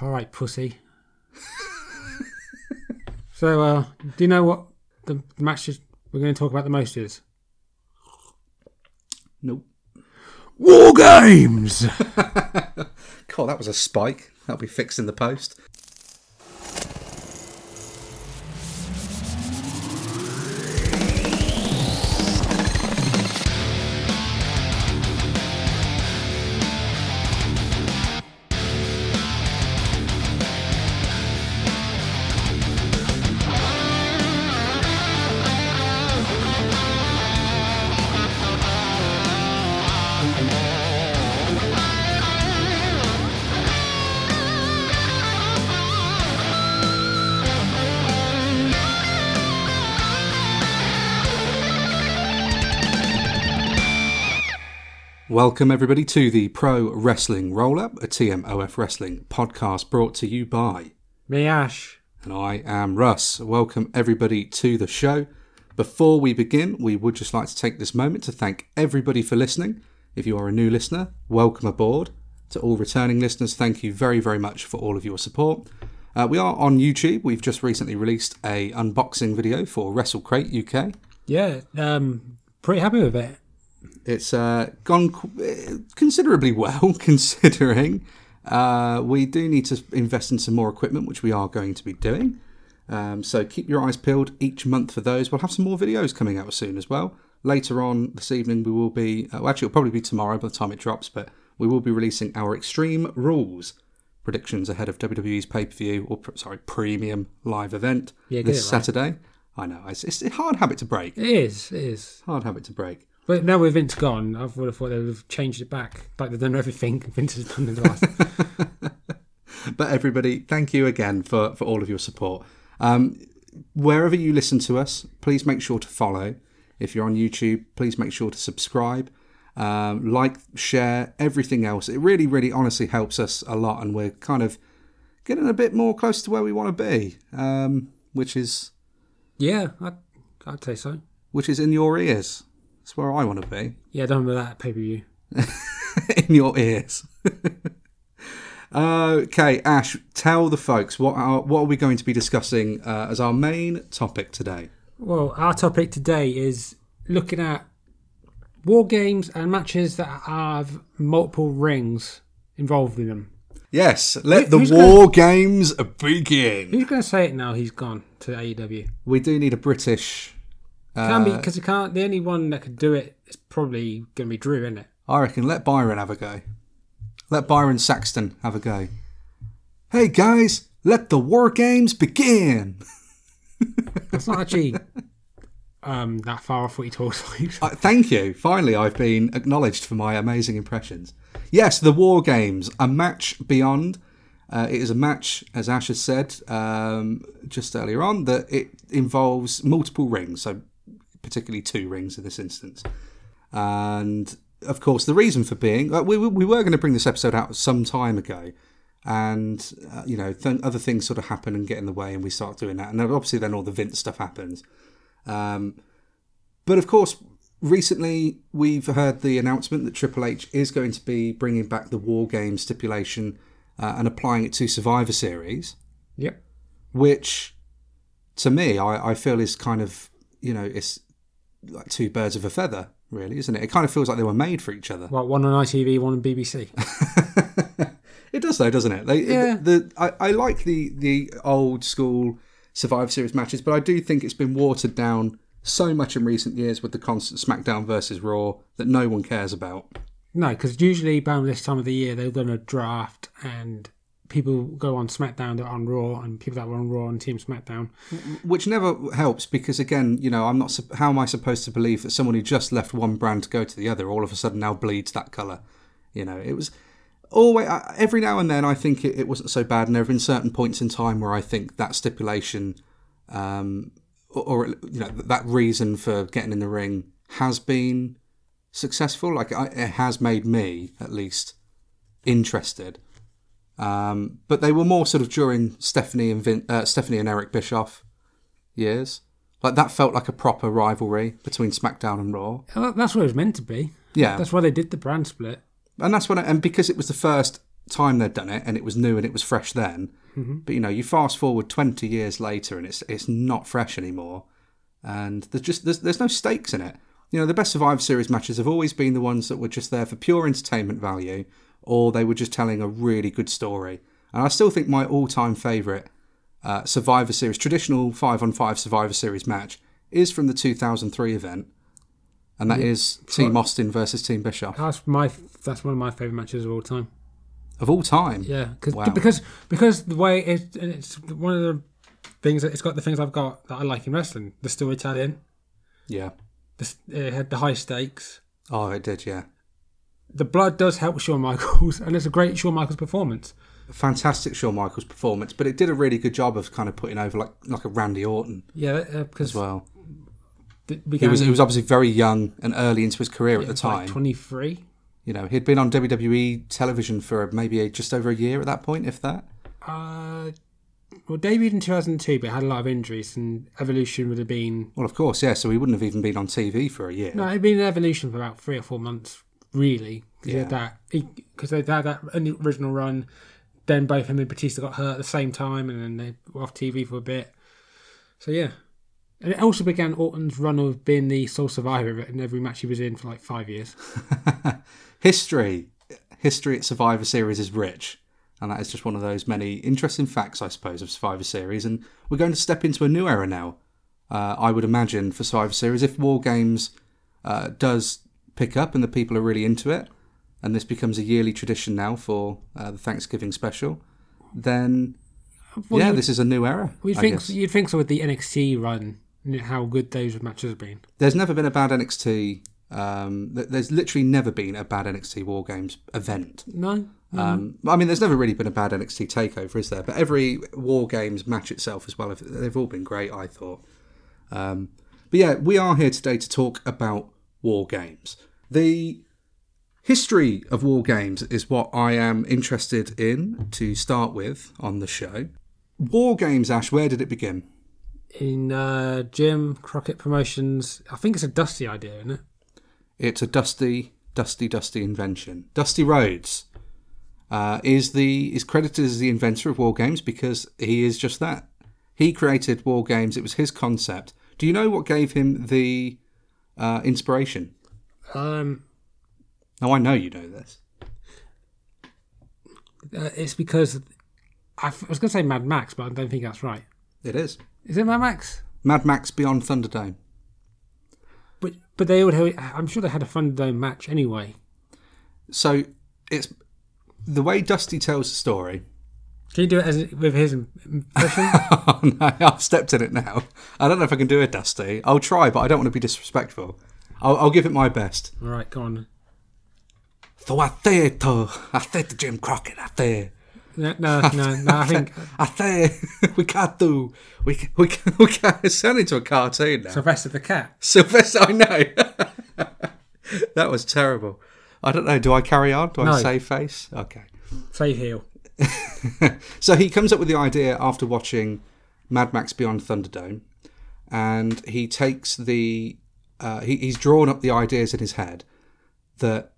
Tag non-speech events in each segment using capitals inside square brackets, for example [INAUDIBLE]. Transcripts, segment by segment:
all right, pussy. so, uh, do you know what the matches we're going to talk about the most is? Nope. War games. [LAUGHS] God, that was a spike. That'll be fixed in the post. Welcome, everybody, to the Pro Wrestling Roll Up, a TMOF Wrestling podcast brought to you by. Me, Ash. And I am Russ. Welcome, everybody, to the show. Before we begin, we would just like to take this moment to thank everybody for listening. If you are a new listener, welcome aboard. To all returning listeners, thank you very, very much for all of your support. Uh, we are on YouTube. We've just recently released a unboxing video for WrestleCrate UK. Yeah, um, pretty happy with it. It's uh, gone qu- considerably well, [LAUGHS] considering uh, we do need to invest in some more equipment, which we are going to be doing. Um, so keep your eyes peeled each month for those. We'll have some more videos coming out soon as well. Later on this evening, we will be, uh, well, actually, it'll probably be tomorrow by the time it drops, but we will be releasing our Extreme Rules predictions ahead of WWE's pay per view, or sorry, premium live event Yeah, this it right. Saturday. I know, it's, it's a hard habit to break. It is, it is. Hard habit to break. But now with Vince gone, I would have thought they would have changed it back. Like they've done everything [LAUGHS] Vince has done in the last. [LAUGHS] But everybody, thank you again for, for all of your support. Um, wherever you listen to us, please make sure to follow. If you're on YouTube, please make sure to subscribe, um, like, share, everything else. It really, really honestly helps us a lot, and we're kind of getting a bit more close to where we want to be, um, which is yeah, I'd, I'd say so. which is in your ears. That's where I want to be. Yeah, done with that pay per view. [LAUGHS] in your ears. [LAUGHS] okay, Ash, tell the folks what are, what are we going to be discussing uh, as our main topic today? Well, our topic today is looking at war games and matches that have multiple rings involved in them. Yes, let the who's war games begin. Who's going to say it now? He's gone to AEW. We do need a British. Can be Uh, because you can't. The only one that could do it is probably going to be Drew, isn't it? I reckon let Byron have a go. Let Byron Saxton have a go. Hey guys, let the war games begin. [LAUGHS] That's not actually um, that far off what he talks like. Uh, thank you. Finally, I've been acknowledged for my amazing impressions. Yes, the War Games, a match beyond. Uh, it is a match, as Ash has said um, just earlier on, that it involves multiple rings, so particularly two rings in this instance. And of course, the reason for being, uh, we, we we were going to bring this episode out some time ago, and uh, you know, th- other things sort of happen and get in the way, and we start doing that. And then obviously, then all the Vince stuff happens. Um, but of course, recently we've heard the announcement that Triple H is going to be bringing back the War Game stipulation uh, and applying it to Survivor Series, Yep. which to me, I, I feel is kind of, you know, it's like two birds of a feather, really, isn't it? It kind of feels like they were made for each other. Well, one on ITV, one on BBC. [LAUGHS] It does, though, doesn't it? They, Yeah. The, the I, I like the the old school Survivor Series matches, but I do think it's been watered down so much in recent years with the constant SmackDown versus Raw that no one cares about. No, because usually around this time of the year they're going a draft and people go on SmackDown that are on Raw and people that were on Raw on Team SmackDown. which never helps because again you know i'm not how am i supposed to believe that someone who just left one brand to go to the other all of a sudden now bleeds that color? You know it was always every now and then i think it, it wasn't so bad and there have been certain points in time where i think that stipulation um or, you know that reason for getting in the ring has been successful. Like it has made me at least interested um, but they were more sort of during Stephanie and Vin, uh, Stephanie and Eric Bischoff years. Like that felt like a proper rivalry between SmackDown and Raw. Well, That's what it was meant to be. Yeah, That's why they did the brand split. and that's when, I, and because it was the first time they'd done it, and it was new and it was fresh then. But you know, you fast forward twenty years later, and it's it's not fresh anymore, and there's just there's, there's no stakes in it. You know, the best Survivor Series matches have always been the ones that were just there for pure entertainment value, or they were just telling a really good story. And I still think my all-time favourite uh, Survivor Series, traditional five-on-five Survivor Series match, is from the 2003 event, and that is Team Austin versus Team Bischoff That's my that's one of my favorite matches of all time. of all time. Yeah, Wow. because because the way it, it's one of the things that it's got the things I've got that I like in wrestling. The storytelling, Yeah. the it had the high stakes. Oh, it did. Yeah. The blood does help Shawn Michaels, [LAUGHS] and it's a great Shawn Michaels performance. fantastic Shawn Michaels performance, but it did a really good job of kind of putting over like like a Randy Orton Yeah, because as well. He was he was obviously very young and early into his career at the time. twenty three. You know, he'd been on WWE television for maybe a, just over a year at that point, if that. Uh, well, debuted in two thousand two, but had a lot of injuries, and Evolution would have been Well, of course, yeah. So he wouldn't have even been on TV for a year. no, it'd been an Evolution for about three or four months, really. Because Yeah. had that because they had that original run. Then both him and Batista got hurt at the same time, and then they were off TV for a bit. So yeah, and it also began Orton's run of being the sole survivor in every match he was in for like five years. [LAUGHS] history, history at Survivor Series is rich, and that is just one of those many interesting facts, I suppose, of Survivor Series. And we're going to step into a new era now. Uh, I would imagine for Survivor Series, if War Games uh, does pick up and the people are really into it, and this becomes a yearly tradition now for uh, the Thanksgiving special, then Well, yeah, this is a new era. You'd I think guess. you'd think so with the NXT run, how good those matches have been. There's never been a bad NXT. Um, there's literally never been a bad NXT War Games event. No, Um, I mean, there's never really been a bad NXT takeover, is there? But every War Games match itself as well, they've all been great, I thought. Um, but yeah, we are here today to talk about War Games. The history of War Games is what I am interested in to start with on the show. War Games, Ash, where did it begin? in uh, Jim Crockett Promotions, I think it's a Dusty idea, isn't it? It's a dusty, dusty, dusty invention. Dusty Rhodes uh, is the is credited as the inventor of war games because he is just that. He created war games. It was his concept. Do you know what gave him the uh, inspiration? Um, Now I know you know this. uh, it's because I f- I was going to say Mad Max, but I don't think that's right. It is Is it Mad Max? Mad Max Beyond Thunderdome. But but they would. Have, I'm sure they had a Thunderdome match anyway. So it's the way Dusty tells the story. Can you do it as with his impression? [LAUGHS] oh no, I've stepped in it now. I don't know if I can do it, Dusty. I'll try, but I don't want to be disrespectful. I'll, I'll give it my best. All right, go on. So I said to, I said to Jim Crockett, I said, No, no, no. no I [LAUGHS] think I said, [LAUGHS] we can't do, we we can, we can. It's turned into a cartoon now. Sylvester the cat. Sylvester, I know. [LAUGHS] that was terrible. I don't know. Do I carry on? Do I save face? Okay. Save heel. So he comes up with the idea after watching Mad Max Beyond Thunderdome, and he takes the uh, he, he's drawn up the ideas in his head that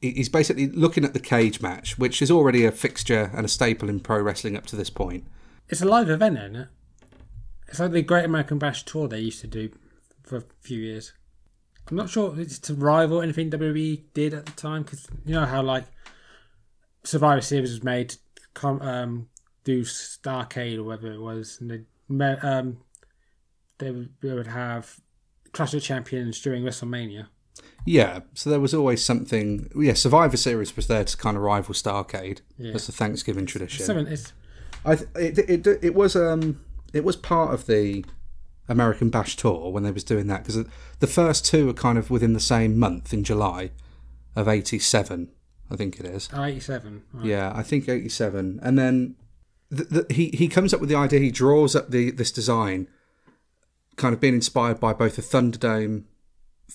he's basically looking at the cage match, which is already a fixture and a staple in pro wrestling up to this point. It's a live event, isn't it? It's like the Great American Bash tour they used to do for a few years. I'm not sure it's to rival anything WWE did at the time because you know how like Survivor Series was made to come um, do Starcade or whatever it was, and they um, they would have Clash of Champions during WrestleMania. Yeah, so there was always something. Yeah, Survivor Series was there to kind of rival Starcade. Yeah. That's the Thanksgiving tradition. Seven, it's I th- it, it it was um it was part of the American Bash tour when they was doing that because the first two are kind of within the same month in July of '87, I think it is. oh, 87. Right. Yeah, I think '87, and then the, the, he he comes up with the idea. He draws up the this design, kind of being inspired by both the Thunderdome,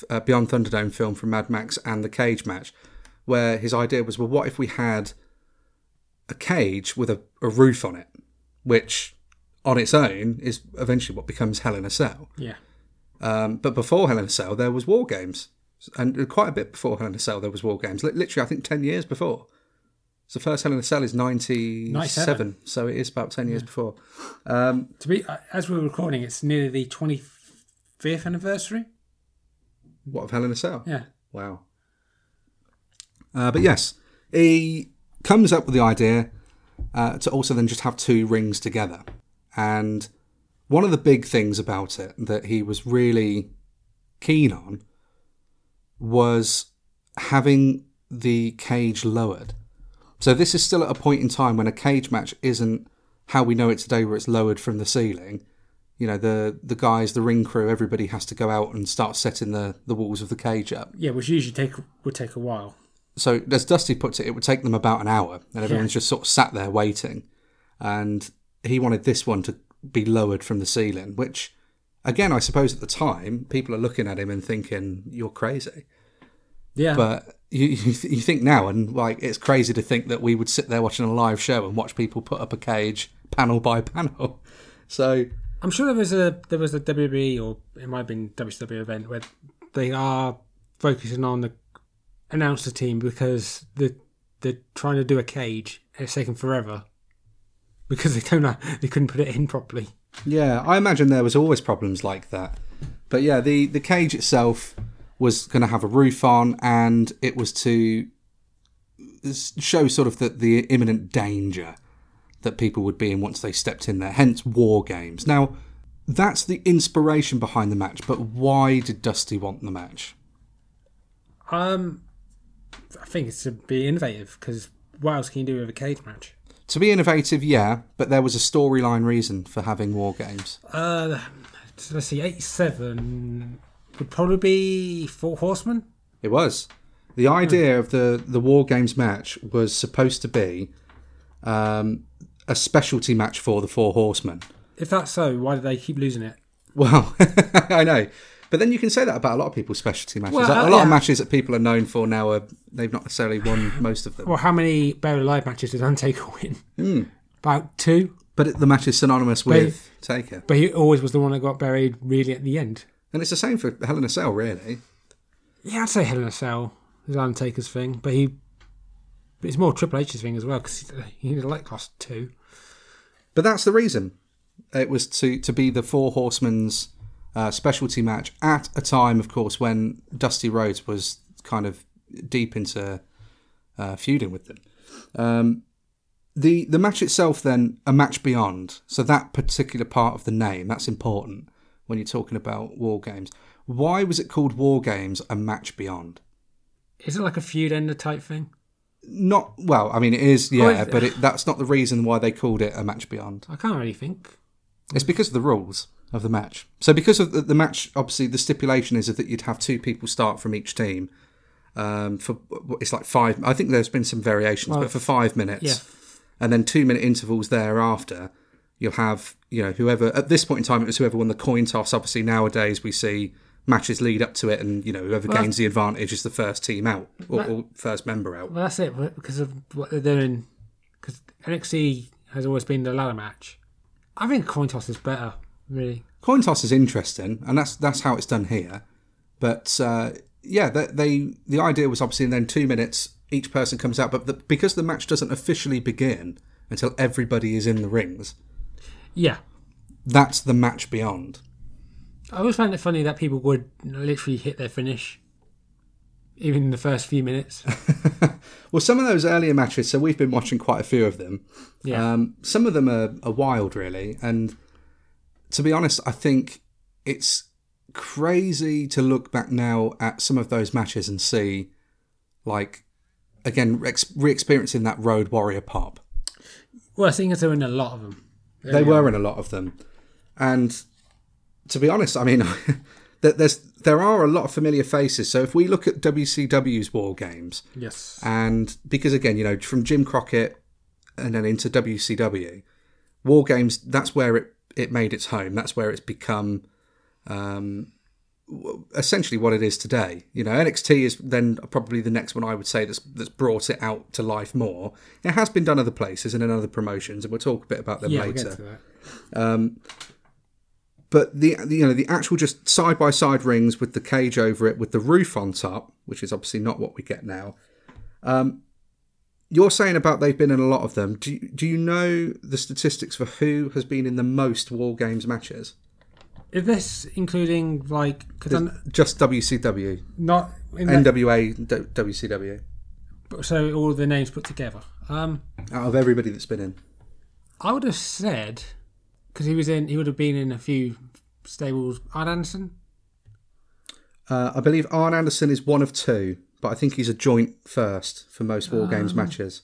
uh, Beyond Thunderdome film from Mad Max and the cage match, where his idea was, well, what if we had a cage with a, a roof on it, which on its own is eventually what becomes Hell in a Cell. Yeah. Um, but before Hell in a Cell, there was War Games, and quite a bit before Hell in a Cell, there was War Games. Literally, I think ten years before. So first Hell in a Cell is 97, 97. so it is about 10 years before. Um, To be uh, as we're recording, it's nearly the twenty fifth anniversary. what of Hell in a Cell? Yeah. Wow. Uh, but yes, he comes up with the idea uh, to also then just have two rings together. And one of the big things about it that he was really keen on was having the cage lowered. So this is still at a point in time when a cage match isn't how we know it today, where it's lowered from the ceiling. You know, the the guys, the ring crew, everybody has to go out and start setting the, the walls of the cage up. Yeah, which usually take would take a while. So as Dusty puts it, it would take them about an hour, and everyone's just sort of sat there waiting. And he wanted this one to be lowered from the ceiling, which, again, I suppose at the time people are looking at him and thinking you're crazy. Yeah. But you you, th- you think now, and like it's crazy to think that we would sit there watching a live show and watch people put up a cage panel by [LAUGHS] panel. So I'm sure there was a there was a WWE or it might have been WCW event where they are focusing on the announcer team because the they're trying to do a cage and it's taken forever because they don't know they couldn't put it in properly. Yeah, I imagine there was always problems like that. But yeah, the the cage itself was going to have a roof on, and it was to show sort of the, the imminent danger that people would be in once they stepped in there. Hence, war games. Now, that's the inspiration behind the match. But why did Dusty want the match? Um, I think it's to be innovative because what else can you do with a cage match? To be innovative, yeah, but there was a storyline reason for having war games. Uh, let's see, eighty-seven would probably be Four Horsemen. It was. The idea of the, the War Games match was supposed to be um, a specialty match for the Four Horsemen. If that's so, why do they keep losing it? Well, [LAUGHS] I know. But then you can say that about a lot of people's specialty matches. Well, a uh, lot of matches that people are known for now are they've not necessarily won [SIGHS] most of them. Well, how many Buried Alive matches did Undertaker [LAUGHS] win? About two. But it, the match is synonymous with Taker, But he always was the one that got buried really at the end. And it's the same for Hell in a Cell, really. Yeah, I'd say Hell in a Cell is Undertaker's thing, but he. But it's more Triple H's thing as well because he, he like cost two. But that's the reason. It was to to be the Four Horsemen's uh, specialty match at a time, of course, when Dusty Rhodes was kind of deep into uh, feuding with them. Um, the the match itself, then, a match beyond. So that particular part of the name that's important when you're talking about war games. Why was it called War Games? A match beyond. Is it like a feud ender type thing? Not well. I mean, it is, yeah, but it, [SIGHS] that's not the reason why they called it a match beyond. I can't really think. It's because of the rules of the match. So because of the, the match, obviously the stipulation is that you'd have two people start from each team. Um, for it's like five. I think there's been some variations, Well, but for five minutes, yeah. and then two minute intervals thereafter. You'll have you know whoever at this point in time it was whoever won the coin toss. Obviously nowadays we see matches lead up to it, and you know whoever Well, gains the advantage is the first team out or, or first member out. Well, that's it because of what they're doing. Because NXT has always been the ladder match. I think coin toss is better, really. coin toss is interesting, and that's that's how it's done here. But uh, yeah, they, they the idea was obviously in then two minutes each person comes out, but the, because the match doesn't officially begin until everybody is in the rings, Yeah, that's the match beyond. I always found it funny that people would literally hit their finish, even in the first few minutes. [LAUGHS] Well, some of those earlier matches, so we've been watching quite a few of them. Yeah. Um, some of them are, are wild, really, and to be honest, I think it's crazy to look back now at some of those matches and see, like, again, re-experiencing that Road Warrior pop. well, I think they're in a lot of them. They were in a lot of them, and to be honest, I mean, [LAUGHS] there's there are a lot of familiar faces. So if we look at WCW's War Games, Yes. and because again, you know, from Jim Crockett and then into WCW, War Games, that's where it, it made its home. That's where it's become um, essentially what it is today. You know, NXT is then probably the next one I would say that's that's brought it out to life more. It has been done other places and in other promotions, and we'll talk a bit about them yeah, we'll later get to that. but the, the you know the actual just side by side rings with the cage over it with the roof on top, which is obviously not what we get now. Um, you're saying about they've been in a lot of them. Do you, do you know the statistics for who has been in the most War Games matches? Is this including like because I'm Just WCW, not NWA, D- WCW. so all the names put together? Um, Out of everybody that's been in, I would have said because he was in, he would have been in a few stables. Arn Anderson. uh, I believe Arn Anderson is one of two, but I think he's a joint first for most War Games matches.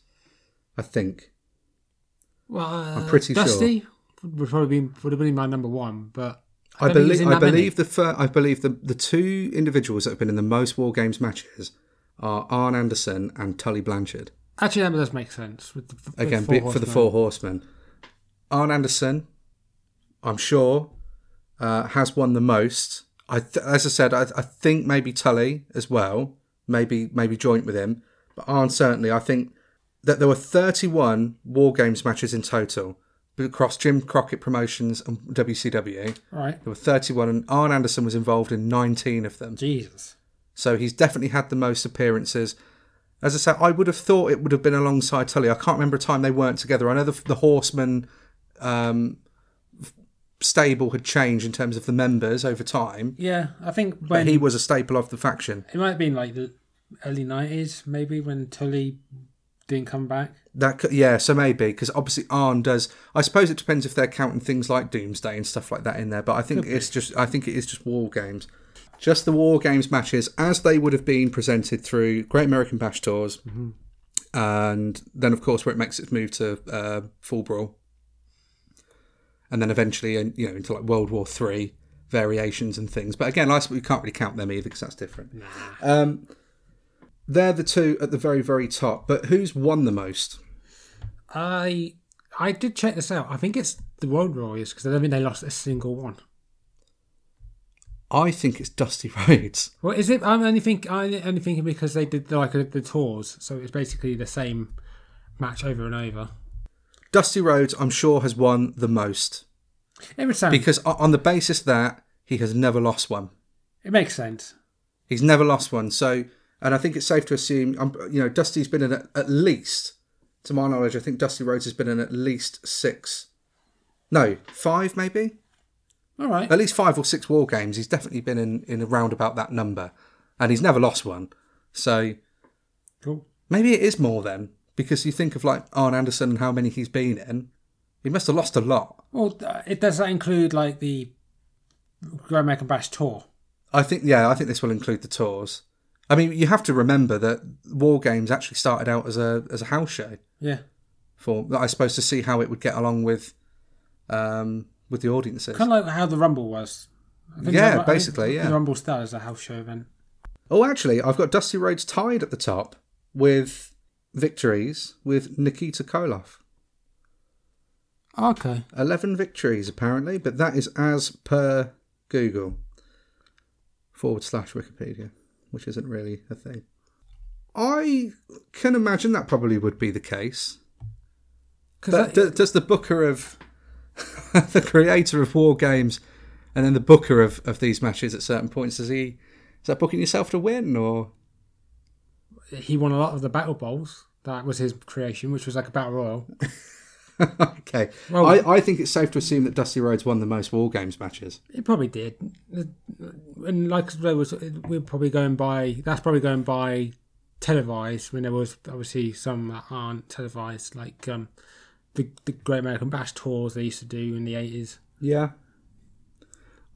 I think. Well, uh, I'm pretty sure. Dusty would probably be would have been my number one, but I, don't think he's believe. I that many. believe the fir- I believe the the two individuals that have been in the most War Games matches are Arn Anderson and Tully Blanchard. Actually, that does make sense with the, with Again, Four for the Four Horsemen. Arn Anderson, I'm sure, uh, has won the most. I th- as I said, I, I think maybe Tully as well, maybe maybe joint with him, but Arn certainly. I think that there were 31 War Games matches in total across Jim Crockett Promotions and WCW. Right, There were 31, and Arn Anderson was involved in 19 of them. Jesus. So he's definitely had the most appearances. As I said, I would have thought it would have been alongside Tully. I can't remember a time they weren't together. I know the, the Horseman um, stable had changed in terms of the members over time, Yeah, I think but when he was a staple of the faction. it might have been like the early nineties, maybe when Tully didn't come back. That could, yeah, so maybe because obviously Arn does. I suppose it depends if they're counting things like Doomsday and stuff like that in there. But I think it's just. I think it is just war games, just the war games matches as they would have been presented through Great American Bash tours, and then of course where it makes its move to uh, Fall Brawl, and then eventually you know into like World War Three variations and things. But again, I suppose we can't really count them either because that's different. Um, they're the two at the very very top. But who's won the most? I I did check this out. I think it's the Road Warriors because I don't think they lost a single one. I think it's Dusty [LAUGHS] Rhodes. Well, is it? I'm only think I'm only thinking because they did like the tours, so it's basically the same match over and over. Dusty Rhodes, I'm sure, has won the most It would sound. because on the basis that he has never lost one. it makes sense. He's never lost one. So, and I think it's safe to assume, um, you know, Dusty's been in at, at least, to my knowledge, I think Dusty Rhodes has been in at least six, no, five maybe, All right. at least five or six war games. He's definitely been in in around about that number, and he's never lost one. So Cool. maybe it is more then, because you think of like Arn Anderson and how many he's been in. He must have lost a lot. Well, uh, it does that include like the Great American Bash tour? I think yeah, I think this will include the tours. I mean, you have to remember that War Games actually started out as a as a house show Yeah. for I suppose to see how it would get along with um with the audiences. Kind of like how the Rumble was. Yeah, the- I think basically, yeah. The Rumble started as a house show event. Oh, actually, I've got Dusty Rhodes tied at the top with victories with Nikita Koloff. Okay. 11 victories apparently, but that is as per Google forward slash Wikipedia, which isn't really a thing. I can imagine that probably would be the case. But d- does the booker of [LAUGHS] the creator of War Games and then the booker of, of these matches at certain points, does he is that booking yourself to win or he won a lot of the battle bowls. That was his creation, which was like a battle royal. [LAUGHS] [LAUGHS] okay? Well- I, I think it's safe to assume that Dusty Rhodes won the most War Games matches. It probably did, and like there was, we're probably going by. That's probably going by televised when there was obviously some that aren't televised, like um, the the Great American Bash tours they used to do in the eighties. Yeah.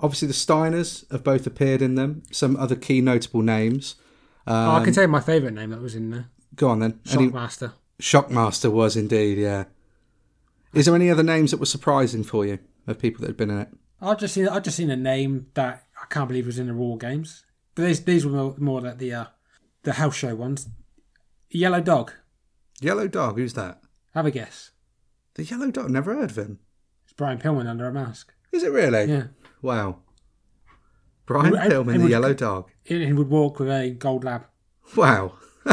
Obviously, the Steiners have both appeared in them. Some other key notable names. oh, Um, I can tell you my favourite name that was in there. Go on then. Any, Shockmaster. Shockmaster was indeed, yeah. Is there any other names that were surprising for you of people that had been in it? I've just seen I've just seen a name that I can't believe was in the Raw games. But these these were more, more like the uh, the house show ones. Yellow Dog. Yellow Dog, who's that? Have a guess. The Yellow Dog, never heard of him. It's Brian Pillman under a mask. Is it really? Yeah. Wow. Brian and- Pillman, and the would- Yellow Dog. He he would walk with a gold lab. Wow. [LAUGHS]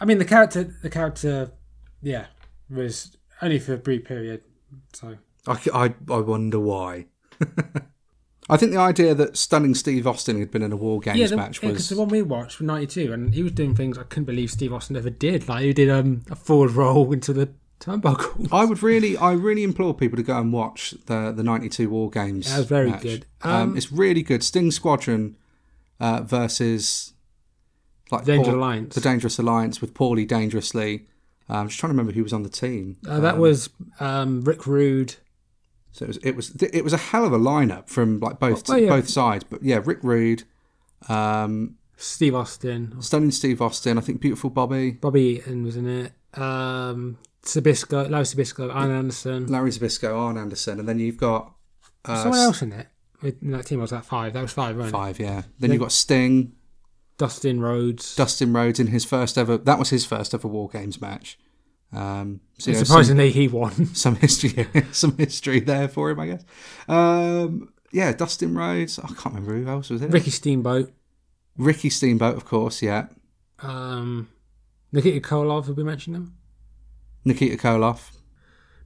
I mean, the character, the character, yeah, was only for a brief period. So I, I, I wonder why. [LAUGHS] I think the idea that stunning Steve Austin had been in a War Games yeah, the, match was the one we watched was '92, and he was doing things I couldn't believe Steve Austin ever did. Like he did um, a forward roll into the turnbuckle. [LAUGHS] I would really, I really implore people to go and watch the the '92 War Games. That was very match. good. Um, Um, it's really good. Sting Squadron uh, versus like Dangerous Paul- Alliance. the Dangerous Alliance with Paulie Dangerously. I'm just trying to remember who was on the team. Uh, that Um, was um, Rick Rude. so it was it was it was a hell of a lineup from like both Oh, yeah. both sides. But yeah, Rick Rude, um, Steve Austin, Stunning Steve Austin. I think Beautiful Bobby, Bobby Eaton was in it. Um, Zbyszko, Larry Zbyszko, Arn Anderson. Larry Zbyszko, Arn Anderson, and then you've got uh, Someone else in it. In that team was that five. That was five, right? five. Yeah. Then you've got Sting, Dustin Rhodes. Dustin Rhodes in his first ever. That was his first ever War Games match. Um, so, know, some, Surprisingly, he won. [LAUGHS] some history, [LAUGHS] some history there for him, I guess. Um, yeah, Dustin Rhodes. I can't remember who else was it. Ricky Steamboat. Ricky Steamboat, of course. Yeah, Um, Nikita Koloff, have we mentioned him? Nikita Koloff,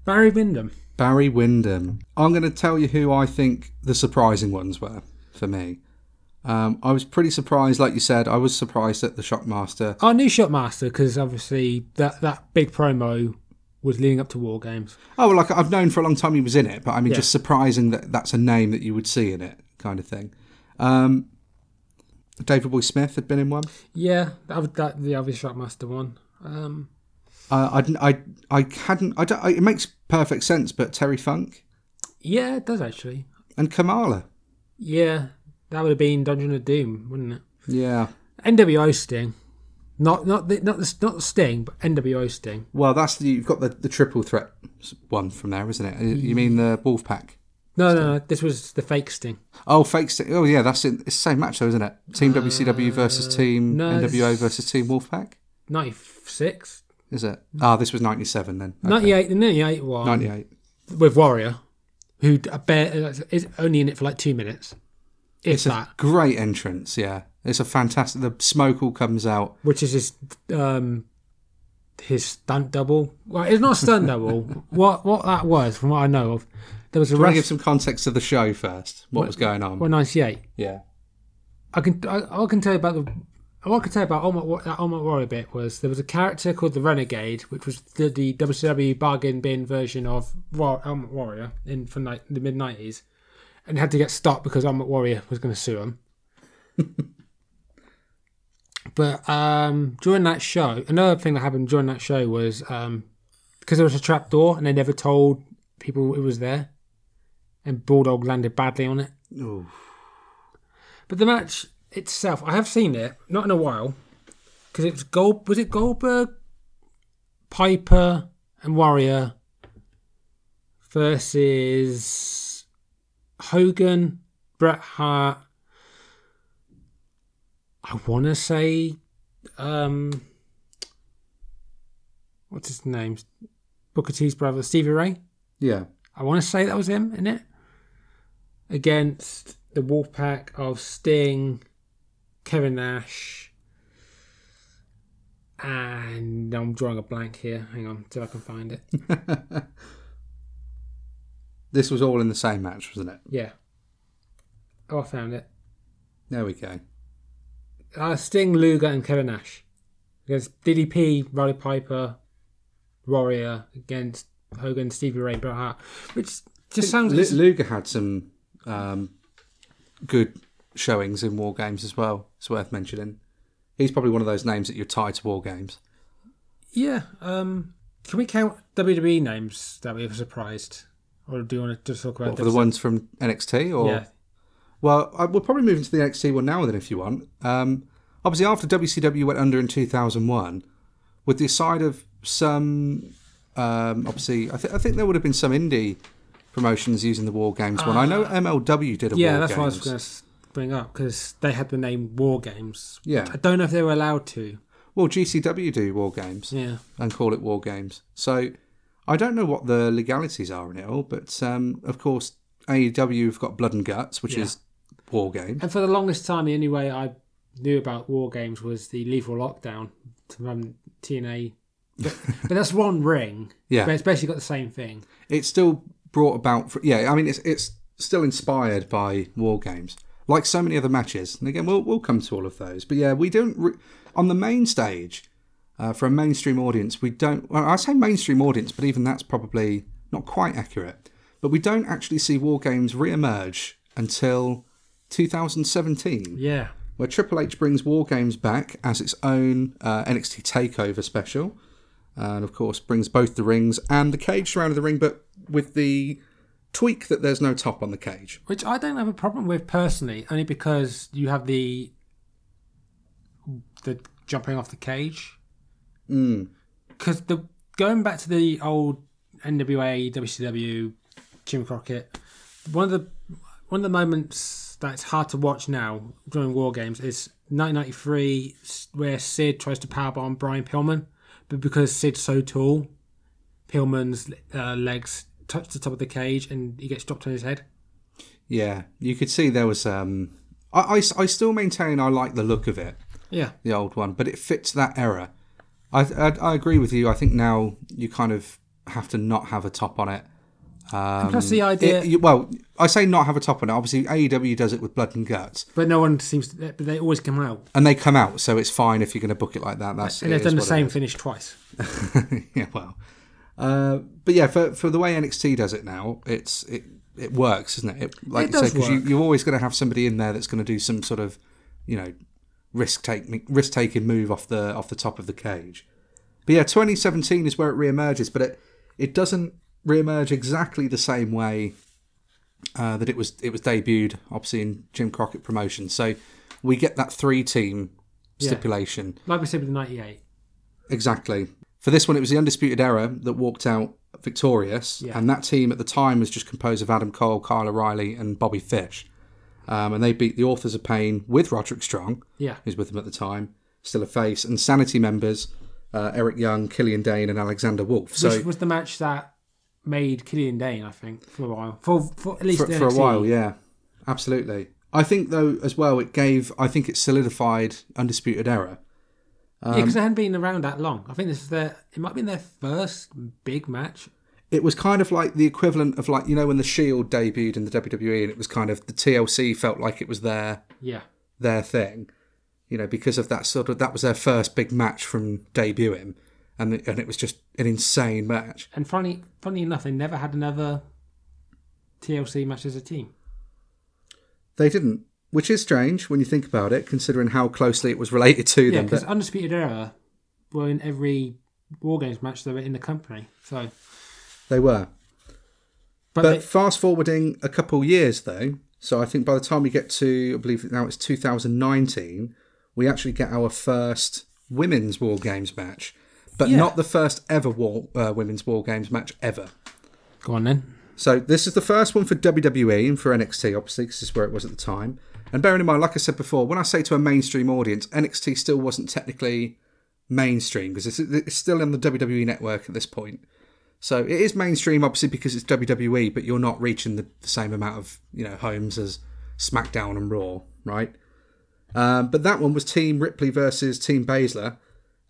Barry Windham. Barry Windham. I'm going to tell you who I think the surprising ones were for me. Um, I was pretty surprised, like you said. I was surprised at the Shockmaster. Our new Shockmaster, because obviously that, that big promo was leading up to War Games. Oh, well, like I've known for a long time he was in it, but I mean, Yeah. just surprising that that's a name that you would see in it, kind of thing. Um, Davey Boy Smith had been in one. Yeah, that was that, the obvious Shockmaster one. Um, Uh, I, I, I hadn't. I don't, I, it makes perfect sense, but Terry Funk yeah, it does actually. and Kamala. Yeah, that would have been Dungeon of Doom, wouldn't it? Yeah. NWO Sting. Not not the not the not the Sting, but NWO Sting. Well, that's the you've got the, the triple threat one from there, isn't it? You mean the Wolfpack? No, no, no. This was the fake Sting. Oh, fake. Sting. oh, yeah, that's it. It's the same match, though, isn't it? Team uh, WCW versus Team no, NWO versus Team Wolfpack. Ninety six. Is it? Ah, this was ninety seven then. Okay. 98, the 98 one. Ninety eight. with Warrior, who uh, a bare, uh, is only in it for like two minutes, if It's a great entrance. Yeah, it's a fantastic. The smoke all comes out. Which is his um his stunt double. Well, it's not a stunt double. [LAUGHS] What what that was, from what I know of, there was a you give some context to the show first? What was going on? Well, ninety eight. yeah. I can I, I can tell you about the. What I can tell you about Wa- that Ultimate Warrior bit was there was a character called the Renegade, which was the, the WCW bargain bin version of War, Ultimate Warrior in from like the mid nineties, and had to get stopped because Ultimate Warrior was going to sue him. [LAUGHS] but um, during that show, another thing that happened during that show was um, because there was a trap door and they never told people it was there, and Bulldog landed badly on it. Ooh. But the match itself, I have seen it, not in a while, because it was Gold. Was it Goldberg, Piper, and Warrior versus Hogan, Bret Hart. I want to say, um, what's his name? Booker T's brother, Stevie Ray. Yeah. I want to say that was him in it. Against the Wolfpack of Sting, Kevin Nash, and I'm drawing a blank here. Hang on, till I can find it. [LAUGHS] This was all in the same match, wasn't it? Yeah. Oh, I found it. There we go. Uh, Sting, Luger, and Kevin Nash against DDP, Roddy Piper, Warrior against Hogan, Stevie Ray, Bret Hart, which just sounds. Lu- Luger had some um, good showings in War Games as well. It's worth mentioning. He's probably one of those names that you're tied to War Games. Yeah. Um, can we count WWE names that we were surprised, or do you want to just talk about What, for the ones from NXT, or Yeah. well, I, we'll probably move into the NXT one now then, if you want. Um, obviously, after WCW went under in 2001, with the side of some, um, obviously, I, th- I think there would have been some indie promotions using the War Games one. I know MLW did a Uh, Yeah, War that's what I was Games. going to bring up because they had the name War Games. Yeah. I don't know if they were allowed to. Well, GCW do War Games. Yeah. and call it war games. So I don't know what the legalities are in it all, but um, of course AEW have got Blood and Guts, which Yeah. is war games. And for the longest time, the only way I knew about War Games was the Lethal Lockdown to run TNA. But, [LAUGHS] but that's one ring. Yeah. But it's basically got the same thing. It's still brought about. For, yeah, I mean it's it's still inspired by war games, like so many other matches. And again, we'll we'll come to all of those. But yeah, we don't re- on the main stage uh, for a mainstream audience. We don't. Well, I say mainstream audience, but even that's probably not quite accurate. But we don't actually see war games re-emerge until 2017 Yeah. where Triple H brings War Games back as its own uh, NXT Takeover special, and of course brings both the rings and the cage surrounding the ring, but with the tweak that there's no top on the cage. Which I don't have a problem with personally, only because you have the the jumping off the cage. Mm. Because the going back to the old NWA, WCW, Jim Crockett, one of the one of the moments that's hard to watch now during War Games is 1993, where Sid tries to powerbomb Brian Pillman, but because Sid's so tall, Pillman's uh, legs touch the top of the cage and he gets dropped on his head. Yeah, you could see there was. Um, I, I, I still maintain I like the look of it, Yeah. the old one, but it fits that era. I, I, I agree with you. I think now you kind of have to not have a top on it. Um, plus the idea- it- you- well, I say not have a top on it. Obviously, AEW does it with blood and guts. But no one seems to. But they always come out, and they come out, so it's fine if you're going to book it like that. That's and they've done the same is. finish twice. [LAUGHS] yeah, well, uh, but yeah, for for the way NXT does it now, it's it it works, isn't it? it like It you say, does because you, you're always going to have somebody in there that's going to do some sort of, you know, risk take risk taking move off the off the top of the cage. But yeah, 2017 is where it reemerges, but it it doesn't reemerge exactly the same way uh, that it was it was debuted, obviously in Jim Crockett promotion. So we get that three team Yeah. stipulation. Like we said with the '98. Exactly. For this one, it was the Undisputed Era that walked out victorious, Yeah. and that team at the time was just composed of Adam Cole, Kyle O'Reilly, and Bobby Fish. Um, and they beat the Authors of Pain with Roderick Strong, Yeah. who's with them at the time, still a face, and Sanity members uh, Eric Young, Killian Dain, and Alexander Wolfe. So Which was the match that made Killian Dain, I think, for a while. For, for at least for, for a while, yeah, absolutely. I think though as well, it gave. I think it solidified Undisputed Era. Yeah, because they hadn't been around that long. I think this is their. It might have been their first big match. It was kind of like the equivalent of like you know when the Shield debuted in the WWE, and it was kind of the TLC felt like it was their Yeah. their thing, you know, because of that sort of that was their first big match from debuting, and it, and it was just an insane match. And funny, funny enough, they never had another TLC match as a team. They didn't, which is strange when you think about it, considering how closely it was related to Yeah, them. because But Undisputed Era were in every War Games match they were in the company. So, they were. but, But they, fast forwarding a couple years though, so I think by the time we get to, I believe now it's 2019, we actually get our first women's War Games match, but Yeah. not the first ever war, uh, women's War Games match ever. go on then. So this is the first one for WWE and for NXT, obviously, because this is where it was at the time. And bearing in mind, like I said before, when I say to a mainstream audience, NXT still wasn't technically mainstream because it's, it's still on the WWE network at this point. So it is mainstream, obviously, because it's WWE, but you're not reaching the, the same amount of you know homes as SmackDown and Raw, right? Um, but that one was Team Ripley versus Team Baszler.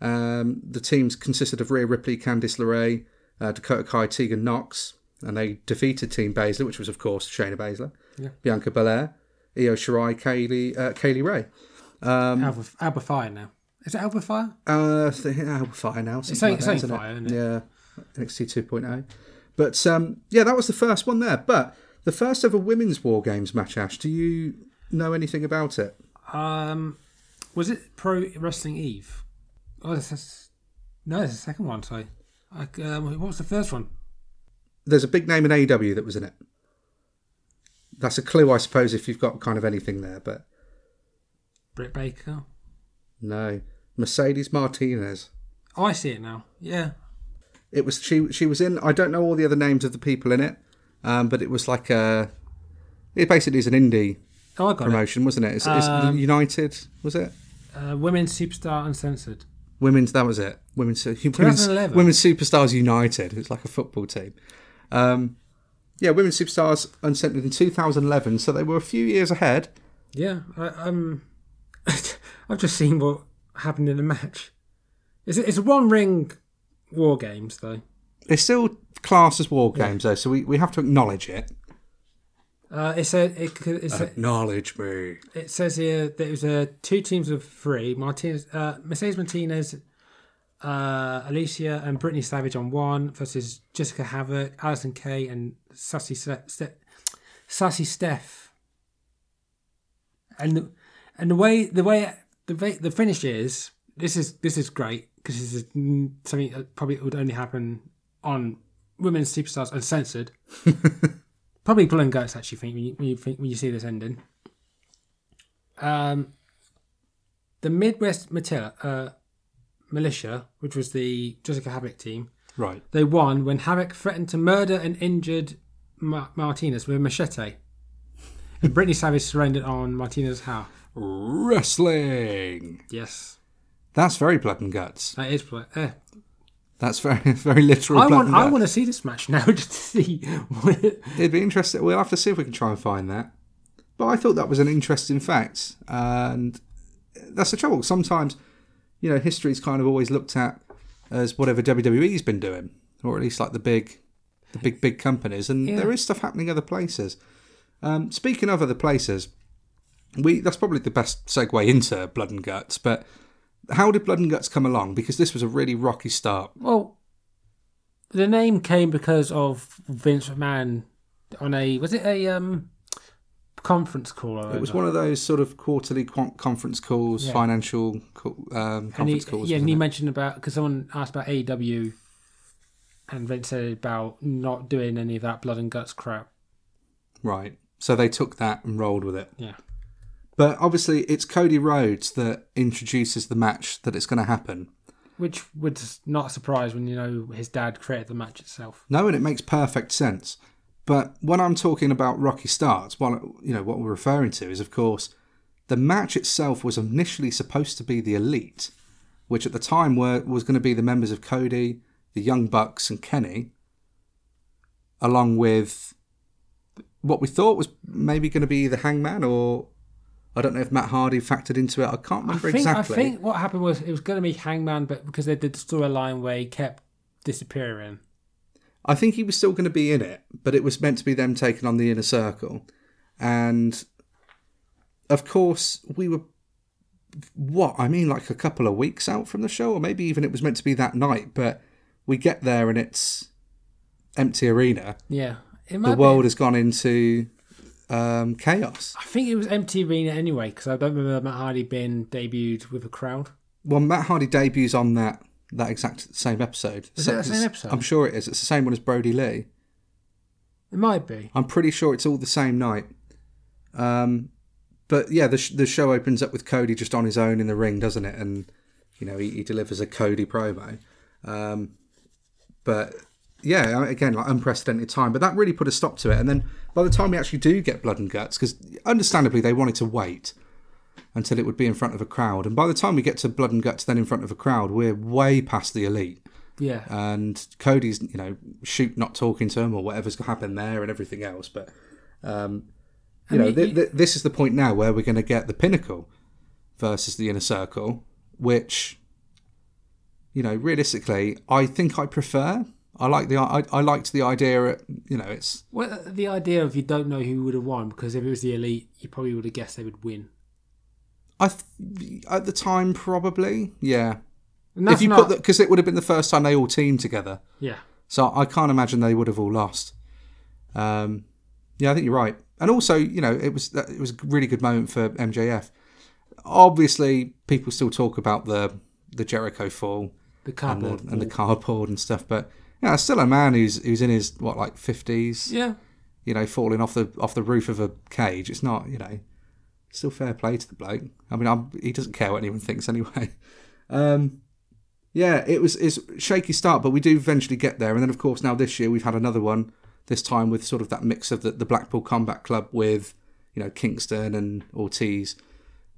Um, the teams consisted of Rhea Ripley, Candice LeRae, uh, Dakota Kai, Tegan Nox, and they defeated Team Baszler, which was of course Shayna Baszler, Yeah. Bianca Belair, Io Shirai, Kaylee, uh, Kay Lee Ray. Um, Alba, Alba Fyre now. Is it Alba Fyre? uh, Alba Fyre now. saying- like that, isn't it? Fire, isn't it? Yeah, NXT 2.0. But um, yeah, that was the first one there. But the first ever women's War Games match, Ash. Do you know anything about it? Um, was it Pro Wrestling Eve? Oh, no, it's the second one. Sorry. I, um, what was the first one? There's a big name in AEW that was in it. That's a clue, I suppose, if you've got kind of anything there. But Britt Baker. no, Mercedes Martinez. Oh, I see it now. Yeah. It was she. She was in. I don't know all the other names of the people in it, um, but it was like a. It basically is an indie Oh, promotion, wasn't it? It's, it's Um, United, was it? it. Uh, Women's Superstar Uncensored. Women's. That was it. Women's. [LAUGHS] Women's, Women's Superstars United. It's like a football team. Um, yeah, Women's Superstars Uncensored in 2011. So they were a few years ahead. Yeah. I, um, [LAUGHS] I've just seen what happened in the match. It's, it's one ring War Games, though. It's still classed as war games though, so we, we have to acknowledge it. Uh, it said it, it, said, Acknowledge me. it says here that it was uh, two teams of three: Martinez, uh, Mercedes Martinez, uh, Alicia, and Brittany Savage on one versus Jessica Havoc, Alison Kay, and Sassy Ste- Sassy Steph. And the, and the way the way the way, the finish is this is this is great because this is something that probably would only happen on women's superstars uncensored. [LAUGHS] probably blood and guts actually think when you, when you think when you see this ending. Um, the Midwest Matilla, uh, militia, which was the Jessicka Havok team, Right. they won when Havoc threatened to murder and injured Ma- Martinez with a machete. And Brittney Savage surrendered on Martinez's house. Wrestling. Yes, That's very blood and guts. that is. Eh. That's very [LAUGHS] very literal I want. I want to see this match now [LAUGHS] just to see. What it, It'd be interesting. We'll have to see if we can try and find that. But I thought that was an interesting fact, and that's the trouble. Sometimes, you know, history's kind of always looked at as whatever WWE's been doing, or at least like the big, the big big companies, and Yeah. there is stuff happening other places. Um, speaking of other places, we that's probably the best segue into Blood and Guts. But how did Blood and Guts come along? Because this was a really rocky start. well, the name came because of Vince McMahon on a was it a um conference call? Or It was one of those sort of quarterly qu- conference calls, Yeah. financial um, and he, conference calls. yeah, and he it? mentioned about because someone asked about AEW, and Vince said about not doing any of that blood and guts crap. Right. So they took that and rolled with it. Yeah. But obviously, it's Cody Rhodes that introduces the match that it's going to happen. Which would not surprise when you know his dad created the match itself. No, and it makes perfect sense. But when I'm talking about Rocky Starts, well, you know what we're referring to is, of course, the match itself was initially supposed to be the Elite, which at the time were was going to be the members of Cody, the Young Bucks, and Kenny, along with what we thought was maybe going to be the Hangman, or I don't know if Matt Hardy factored into it. I can't I remember think, exactly. I think what happened was it was going to be Hangman, but because they did the storyline where he kept disappearing. I think he was still going to be in it, but it was meant to be them taking on the inner circle. And of course, we were what I mean, like a couple of weeks out from the show, or maybe even it was meant to be that night. But we get there and it's empty arena. Yeah, The be- world has gone into um, chaos. I think it was empty arena anyway because I don't remember Matt Hardy being debuted with a crowd. Well, Matt Hardy debuts on that that exact same episode. Is it the same episode? I'm sure it is. It's the same one as Brodie Lee. It might be. I'm pretty sure it's all the same night. Um, but yeah, the sh- the show opens up with Cody just on his own in the ring, doesn't it? And you know he, he delivers a Cody promo. Um, but yeah, again, like unprecedented time. But that really put a stop to it. And then by the time we actually do get blood and guts, because understandably they wanted to wait until it would be in front of a crowd. And by the time we get to blood and guts, then in front of a crowd, we're way past the elite Yeah. and Cody's you know shoot not talking to him or whatever's happened there and everything else. But um, you I know mean, th- you- th- this is the point now where we're going to get the pinnacle versus the inner circle, which you know realistically I think I prefer. I like the I, I liked the idea. You know, it's Well, the idea of you don't know who would have won because if it was the elite, you probably would have guessed they would win. I th- at the time probably yeah. If you not, put because it would have been the first time they all teamed together. yeah, So I can't imagine they would have all lost. Um, yeah, I think you're right. And also, you know, it was it was a really good moment for MJF. Obviously, people still talk about the the Jericho fall the and cardboard. the, and the cardboard and stuff, but yeah, still a man who's who's in his what like fifties, yeah, you know, falling off the off the roof of a cage. It's not, you know, still fair play to the bloke. I mean, I'm, he doesn't care what anyone thinks anyway. [LAUGHS] Um, yeah, it was it's shaky start, but we do eventually get there. And then, of course, now this year we've had another one. This time with sort of that mix of the, the Blackpool Combat Club with you know Kingston and Ortiz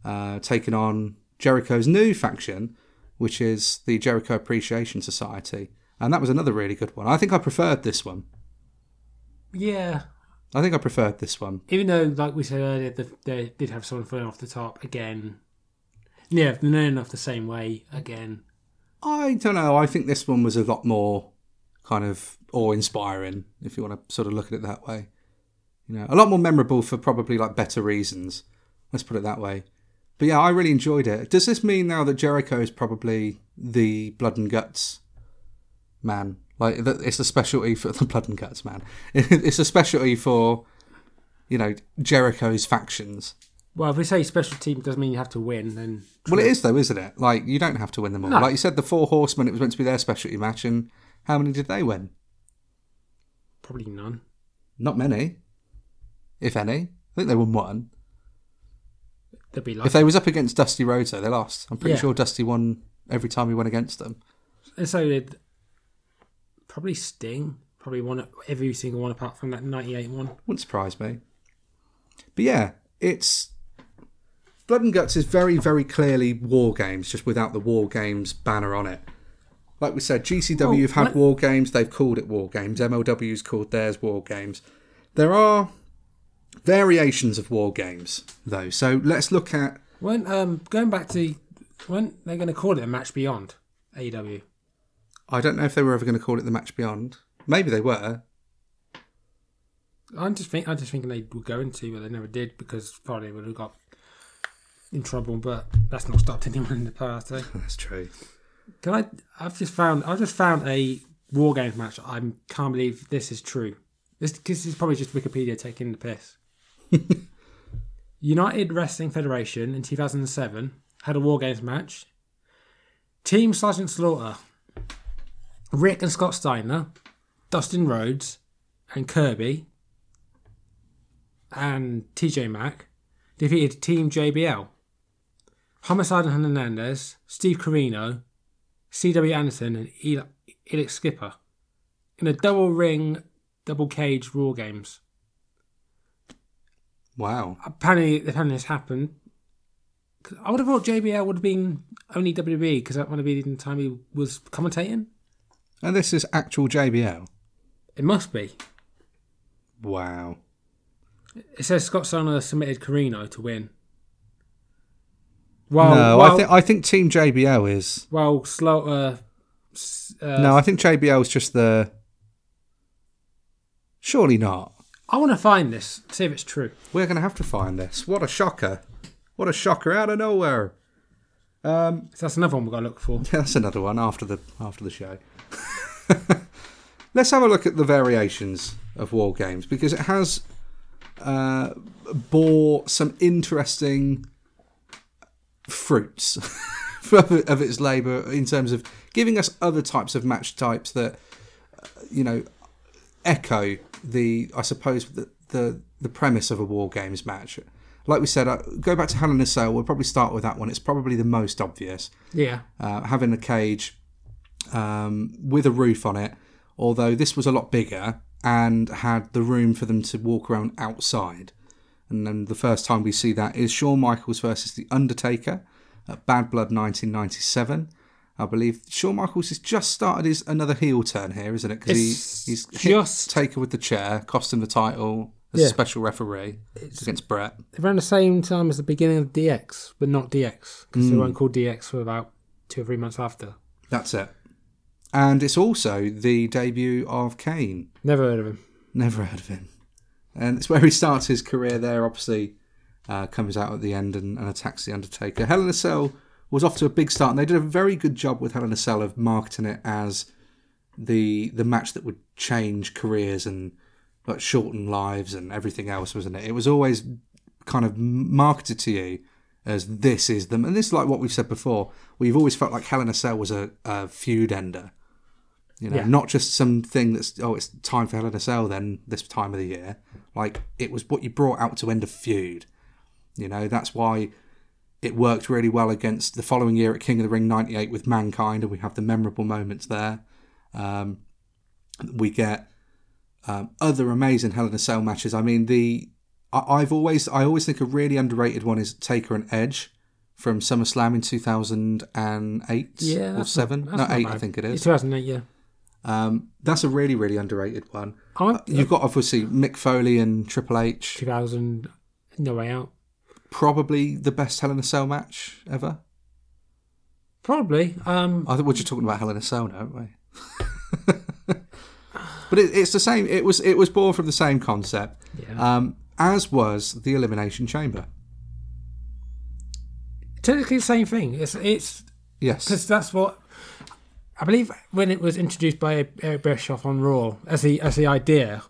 uh, taking on Jericho's new faction, which is the Jericho Appreciation Society, and that was another really good one. I think I preferred this one. yeah. I think I preferred this one. Even though, like we said earlier, the, they did have someone falling off the top again. Yeah, they're off the same way again. I don't know. I think this one was a lot more kind of awe inspiring, if you want to sort of look at it that way. You know, a lot more memorable for probably like better reasons. Let's put it that way. But yeah, I really enjoyed it. Does this mean now that Jericho is probably the blood and guts man? Like it's a specialty for [LAUGHS] the blood and guts man. [LAUGHS] It's a specialty for you know Jericho's factions. Well, if we say special team doesn't mean you have to win, then Well, it is though, isn't it? Like you don't have to win them all. No. Like you said, the Four Horsemen. It was meant to be their specialty match, and how many did they win? probably none. Not many, if any. I think they won one. They'd be like If they was up against Dusty Rhodes, though, they lost. I'm pretty Yeah. sure Dusty won every time he went against them. And so did probably Sting. Probably won every single one apart from that '98 one. Wouldn't surprise me. But yeah, it's Blood and Guts is very, very clearly War Games, just without the War Games banner on it. Like we said, GCW Oh, have had let- War Games, they've called it War Games. MLW's called theirs War Games. There are variations of War Games, though. So let's look at. When um going back to when they're going to call it a match beyond AEW. I don't know if they were ever going to call it the Match Beyond. Maybe they were. I'm just think I'm just thinking they were going to, but they never did because probably would have got in trouble. But that's not stopped [LAUGHS] anyone in the past. Eh? [LAUGHS] That's true. Can I? I've just found I've just found a War Games match. I can't believe this is true. This this is probably just Wikipedia taking the piss. [LAUGHS] United Wrestling Federation in 2007 had a War Games match. Team Sergeant Slaughter, Rick and Scott Steiner, Dustin Rhodes, and Kirby, and TJ Mack defeated Team JBL. Homicide and Hernandez, Steve Corino, C.W. Anderson, and El- Elix Skipper in a double ring, double cage War games. Wow. Apparently, apparently this happened. I would have thought JBL would have been only WWE because that would have been the time he was commentating. And this is actual JBL. It must be. Wow. It says Scott Steiner submitted Corino to win. Well, no, well, I think I think Team JBL is. well, Slaughter. s- Uh, No, I think JBL is just the. Surely not. I want to find this, see if it's true. We're going to have to find this. What a shocker! What a shocker out of nowhere. Um, So that's another one we've got to look for. Yeah, [LAUGHS] that's another one after the after the show. [LAUGHS] [LAUGHS] Let's have a look at the variations of war games because it has uh, bore some interesting fruits [LAUGHS] of, its labour in terms of giving us other types of match types that you know echo the I suppose the the, the premise of a war games match. Like we said, uh, go back to Hell in a Cell. We'll probably start with that one. It's probably the most obvious Yeah. uh, having a cage um, with a roof on it. Although this was a lot bigger and had the room for them to walk around outside. And then the first time we see that is Shawn Michaels versus The Undertaker at Bad Blood 1997. I believe Shawn Michaels has just started his another heel turn here, isn't it? Because he, he's just- Taker with the chair, cost him the title as Yeah. a special referee it's against Bret. Around the same time as the beginning of DX, but not DX, because they weren't called DX for about two or three months after. That's it. And it's also the debut of Kane. Never heard of him. Never heard of him. And it's where he starts his career there, obviously, uh, comes out at the end and, and attacks The Undertaker. Hell in a Cell was off to a big start, and they did a very good job with Hell in a Cell of marketing it as the the match that would change careers and like shorten lives and everything else, wasn't it? It was always kind of marketed to you as this is them, and this is like what we've said before. We've always felt like Hell in a Cell was a, a feud ender. You know, Yeah. not just something that's oh, it's time for Hell in a Cell then this time of the year. Like it was what you brought out to end a feud. You know, that's why it worked really well against the following year at King of the Ring '98 with Mankind, and we have the memorable moments there. Um, we get um, other amazing Hell in a Cell matches. I mean, the I, I've always I always think a really underrated one is Taker and Edge from SummerSlam in 2008 Yeah, or seven, not- no eight, I think it It's 2008, yeah. Um, that's a really really underrated one. I'm, You've got obviously Mick Foley and Triple H, 2000, No Way Out. probably the best Hell in a Cell match ever. Probably. Um, I think we're just talking about Hell in a Cell now, aren't we? but [LAUGHS] But it, it's the same. It was it was born from the same concept, Yeah. um, as was the Elimination Chamber. Technically, the same thing. It's it's Yes. because that's what I believe when it was introduced by Eric Bischoff on Raw as the as the idea.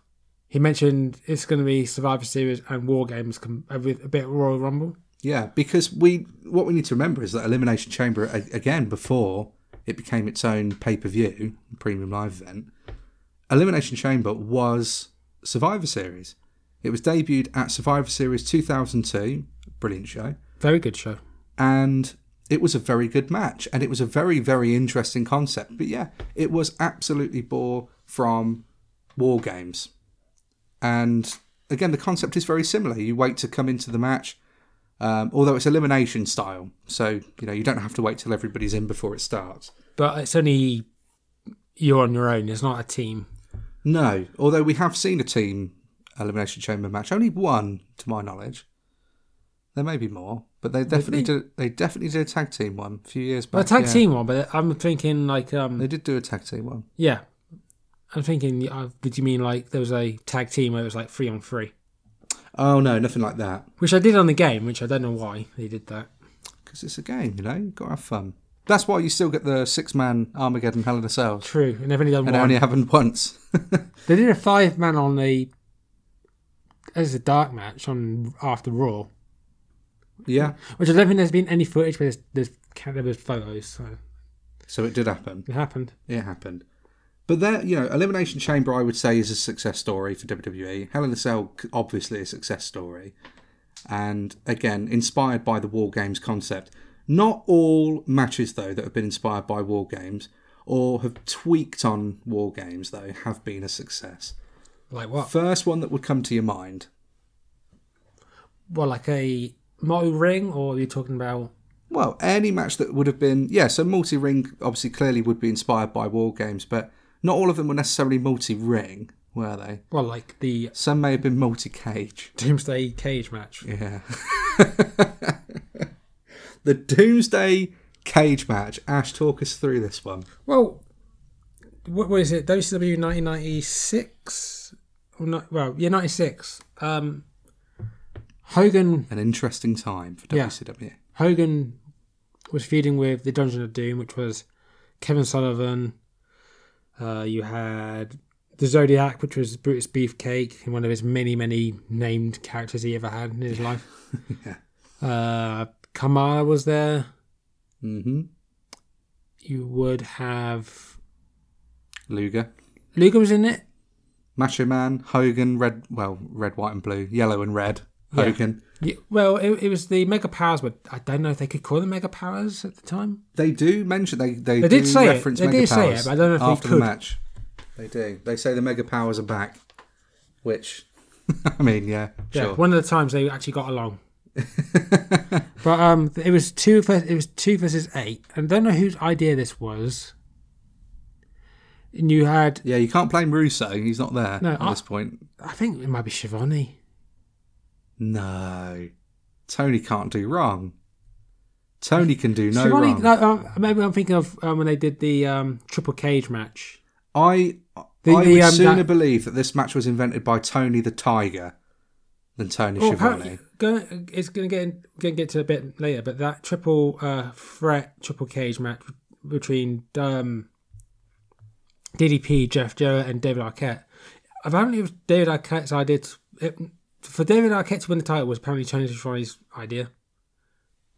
He mentioned it's going to be Survivor Series and War Games com- uh, with a bit of Royal Rumble. Yeah, because we what we need to remember is that Elimination Chamber again before it became its own pay per view premium live event. Elimination Chamber was Survivor Series. It was debuted at Survivor Series 2002, brilliant show, Very good show. and it was a very good match, and it was a very very interesting concept. But yeah, it was absolutely bore from War Games, and again the concept is very similar. You wait to come into the match. Um, although it's elimination style, so you know you don't have to wait till everybody's in before it starts. But it's only you're on your own. It's not a team. No, although we have seen a team elimination chamber match, only one to my knowledge. There may be more, but they definitely did. They definitely did a tag team one a few years back. A tag yeah. team one, but I'm thinking like um They did do a tag team one. yeah. I'm thinking. Uh, did you mean like there was a tag team where it was like three on three, Oh no, nothing like that. which I did on the game, which I don't know why they did that. Because it's a game, you know. You've got to have fun. That's why you still get the six man Armageddon Hell in a Cell, True, and they've only done and it one. only happened once. [LAUGHS] They did a five man on the as a dark match on after Raw, yeah, which I don't think there's been any footage, but there's, there's there was photos, so so it did happen. it happened. It happened. But there, you know, Elimination Chamber, I would say, is a success story for WWE. Hell in a Cell, obviously, a success story. And again, inspired by the War Games concept. Not all matches, though, that have been inspired by War Games or have tweaked on War Games, though, have been a success. Like what? First one that would come to your mind. Well, like a multi ring, or are you talking about? Well, any match that would have been, yeah, so multi ring obviously clearly would be inspired by War Games, but not all of them were necessarily multi ring, were they? Well, like the Some may have been multi cage. Doomsday cage match. Yeah. [LAUGHS] the Doomsday cage match. Ash, talk us through this one. Well, what, was it? WCW 1996? Or not, well, yeah, 96. Um, Hogan An interesting time for Yeah. WCW. Hogan was feuding with the Dungeon of Doom, which was Kevin Sullivan. Uh, you had the Zodiac, which was Brutus Beefcake, one of his many, many named characters he ever had in his life. [LAUGHS] Yeah. Uh, Kamala was there. Mm-hmm. You would have Luger. Luger was in it. Macho Man, Hogan, red, well, red, white, and blue, yellow and red. Hogan. Yeah, well, it, it was the Mega Powers, but I don't know if they could call them Mega Powers at the time. They do mention they they, They do did say it. reference They Mega did say it, Powers I don't know if they after the match. They do. They say the Mega Powers are back, which [LAUGHS] I mean, yeah, Yeah, sure. one of the times they actually got along. [LAUGHS] but um, it was two. vers- It was two versus eight, and I don't know whose idea this was. And you had, yeah, you can't blame Russo. He's not there No, at I- this point. I think it might be Schiavone. No, Tony can't do wrong. Tony can do no Schiavone. wrong. No, um, maybe I'm thinking of um, when they did the um, triple cage match. I The- I the, would um, sooner that- believe that this match was invented by Tony the Tiger than Tony Well, Schiavone. apparently, go, it's going to get gonna get to a bit later, but that triple uh, threat, triple cage match between um, DDP, Jeff Jarrett, and David Arquette. Apparently, it was David Arquette's idea. To, it, for David Arquette to win the title was apparently Tony Schiavone's idea.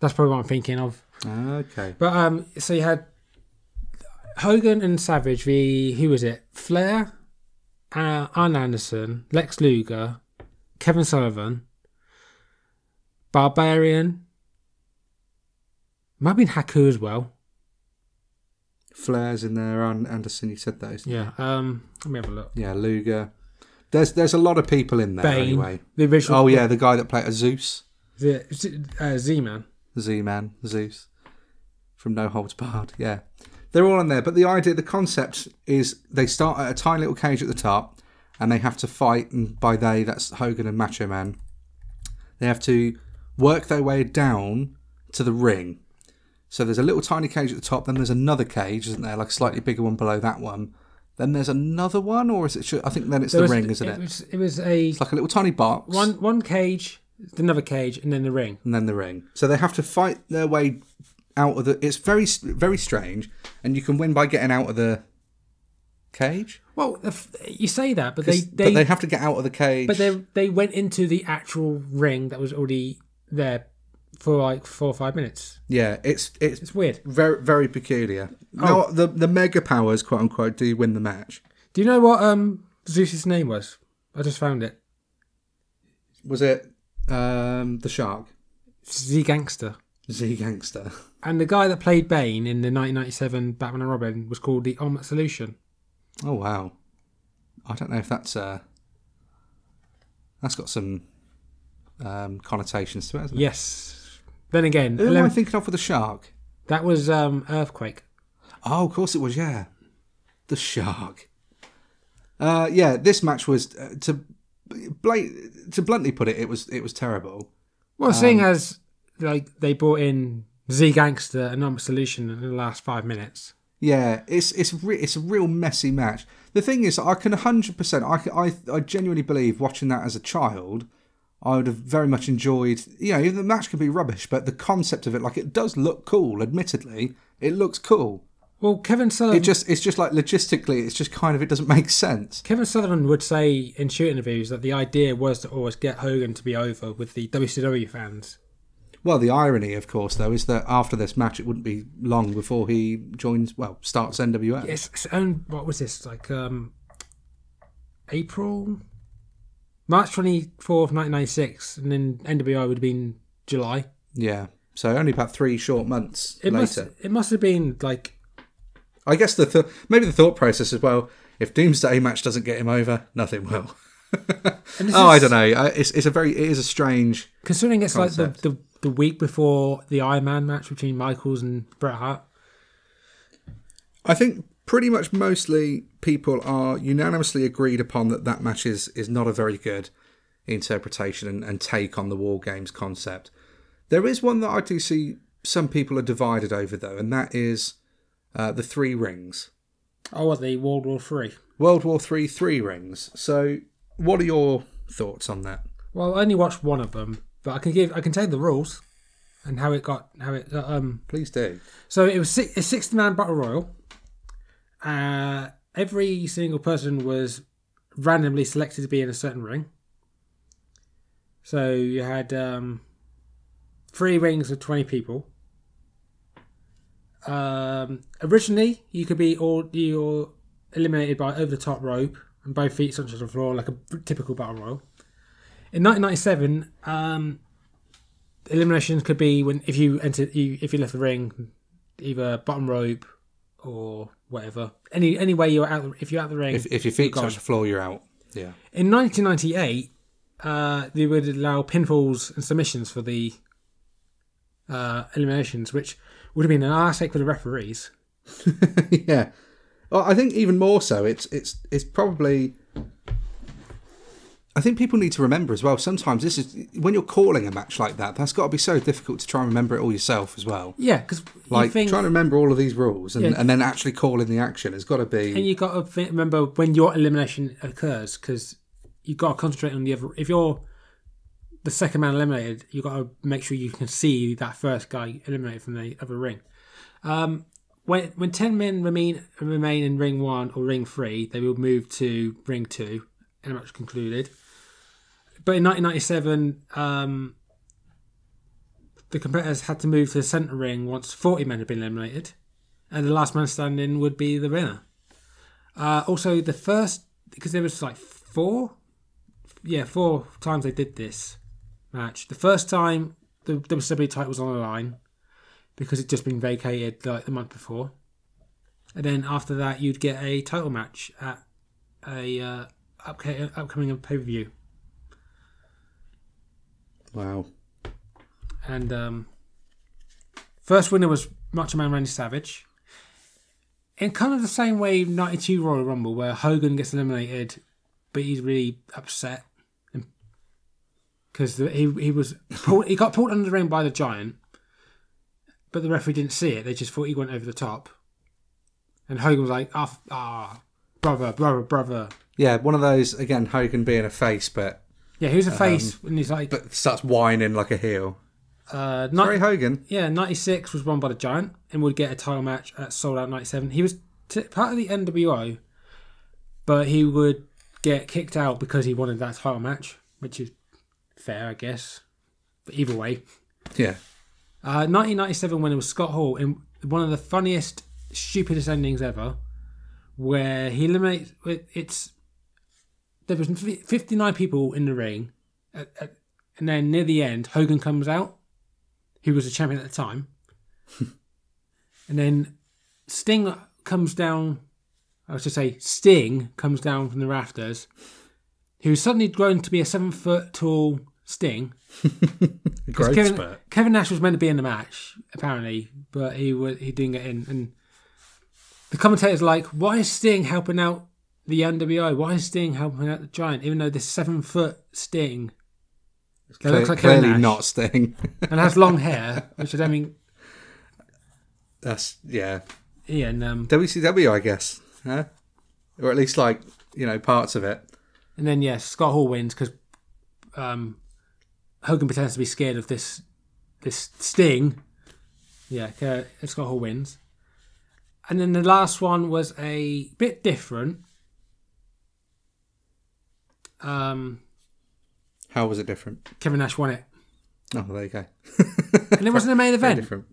That's probably what I'm thinking of. Okay. But um, so you had Hogan and Savage v who was it? Flair, uh, Arn Anderson, Lex Luger, Kevin Sullivan, Barbarian. Might have been Haku as well. Flair's in there, An- Anderson. You said those. Yeah. Um. Let me have a look. Yeah, Luger. There's there's a lot of people in there Bane, anyway. the original. Oh yeah, the guy that played Zeus, The, Z- uh, Z-Man. Z Man, Zeus, from No Holds Barred. Yeah, they're all in there. But the idea, the concept is they start at a tiny little cage at the top, and they have to fight. And by they, that's Hogan and Macho Man. They have to work their way down to the ring. So there's a little tiny cage at the top. Then there's another cage, isn't there? Like a slightly bigger one below that one. Then there's another one, or is it? I think then it's There the was- ring, isn't it? it? Was, it was a It's like a little tiny box, one one cage, another cage, and then the ring. and then the ring. So they have to fight their way out of the. It's very very strange, and you can win by getting out of the cage. Well, if, you say that, but they they but they have to get out of the cage. but they they went into the actual ring that was already there for like four or five minutes. yeah, it's it's It's weird. very very peculiar. Oh. Now the the mega powers, quote unquote, do win the match. Do you know what um Zeus's name was? I just found it. Was it um, the shark? Z Gangster. Z Gangster. [LAUGHS] And the guy that played Bane in the 1997 Batman and Robin was called the Ultimate Solution. Oh wow. I don't know if that's uh that's got some um, connotations to it, hasn't it? Yes. Then again, Who am I thinking of with the shark? that was um, Earthquake. Oh, of course it was. Yeah, the shark. Uh, yeah, this match was uh, to to bluntly put it, it was it was terrible. Well, seeing as like they brought in Z Gangster and Ultimate Solution in the last five minutes. Yeah, it's it's re- it's a real messy match. The thing is, I can hundred percent. I, I I genuinely believe watching that as a child, I would have very much enjoyed. You know, the match could be rubbish, but the concept of it, like, it does look cool. Admittedly, it looks cool. Well, Kevin Sullivan. It just it's just like logistically, it's just kind of it doesn't make sense. Kevin Sullivan would say in shoot interviews that the idea was to always get Hogan to be over with the WCW fans. Well, the irony, of course, though, is that after this match, it wouldn't be long before he joins. Well, starts NWO. Yes, and what was this like? Um, April, March twenty fourth, nineteen ninety six, and then NWO would have been July. Yeah. So only about three short months It must it must have been like I guess the th- maybe the thought process as well. If Doomsday match doesn't get him over, nothing will. [LAUGHS] Oh, I don't know. It's it's a very it is a strange. Considering it's like the, the the week before the Iron Man match between Michaels and Bret Hart. I think pretty much mostly people are unanimously agreed upon that that match is is not a very good interpretation and, and take on the war games concept. There is one that I do see some people are divided over though, and that is uh, the three rings. Oh, the World War Three. World War Three three rings. So, what are your thoughts on that? Well, I only watched one of them, but I can give I can tell you the rules and how it got how it got, um Please do. So it was a 60 man battle royal. Uh, every single person was randomly selected to be in a certain ring. So you had um, three rings of 20 people. Um, originally, you could be all you're eliminated by over the top rope and both feet touch the floor like a typical battle royal. In 1997, um, eliminations could be when if you entered you if you left the ring either bottom rope or whatever any any way you're out if you're out the ring If, if your feet touch the floor, you're out. Yeah. in 1998 uh they would allow pinfalls and submissions for the uh eliminations which would have been an arse ache for the referees [LAUGHS] yeah. Well, I think even more so. It's it's it's probably. I think people need to remember as well. Sometimes this is when you're calling a match like that. That's got to be so difficult to try and remember it all yourself as well. yeah because Like think trying to remember all of these rules and, Yeah. and then actually calling the action has got to be. and you got to think, remember when your elimination occurs because you've got to concentrate on the other. If you're the second man eliminated, you've got to make sure you can see that first guy eliminated from the other ring. Um, when when ten men remain remain in ring one or ring three, they will move to ring two, and the match concluded. But in 1997, um, the competitors had to move to the centre ring once 40 men had been eliminated, and the last man standing would be the winner. Uh, also, the first because there was like four, yeah, four times they did this match. The first time the WCW title was on the line because it'd just been vacated like the month before, and then after that you'd get a title match at a uh, upcoming pay per view, wow. and um, first winner was Macho Man Randy Savage. In kind of the same way, '92 Royal Rumble, where Hogan gets eliminated, but he's really upset because he he was pulled, he got pulled under the ring by the Giant, but the referee didn't see it. They just thought he went over the top, and Hogan was like, "Ah, ah." brother, brother, brother. Yeah, one of those again. Hogan being a face, but Yeah, he was a face, and he's like, but starts whining like a heel. uh, ni- Hogan. yeah, ninety six was won by the Giant, and would get a title match at Souled Out ninety seven. He was t- part of the NWO, but he would get kicked out because he wanted that title match, which is fair, I guess. But either way, Yeah, Uh, 1997 when it was Scott Hall in one of the funniest, stupidest endings ever, where he eliminates. it- It's there was 59 people in the ring, at, at, and then near the end, Hogan comes out, who was a champion at the time, [LAUGHS] and then Sting comes down. I was to say Sting comes down from the rafters, who's suddenly grown to be a seven foot tall Sting. [LAUGHS] growth Kevin, spurt. Kevin Nash was meant to be in the match apparently, but he was he didn't get in. And the commentators like, why is Sting helping out the NWO? Why is Sting helping out the Giant? Even though this seven foot Sting that Cle- looks like clearly Nash not Sting. [LAUGHS] and has long hair, which I don't mean. That's yeah. Yeah, and um, WCW, I guess, huh? or at least like you know parts of it. and then yes, Scott Hall wins because um, Hogan pretends to be scared of this this Sting. Yeah, Scott Hall wins. And then the last one was a bit different. Um, How was it different? Kevin Nash won it, Oh, there you go. and it wasn't a main [LAUGHS] event. different.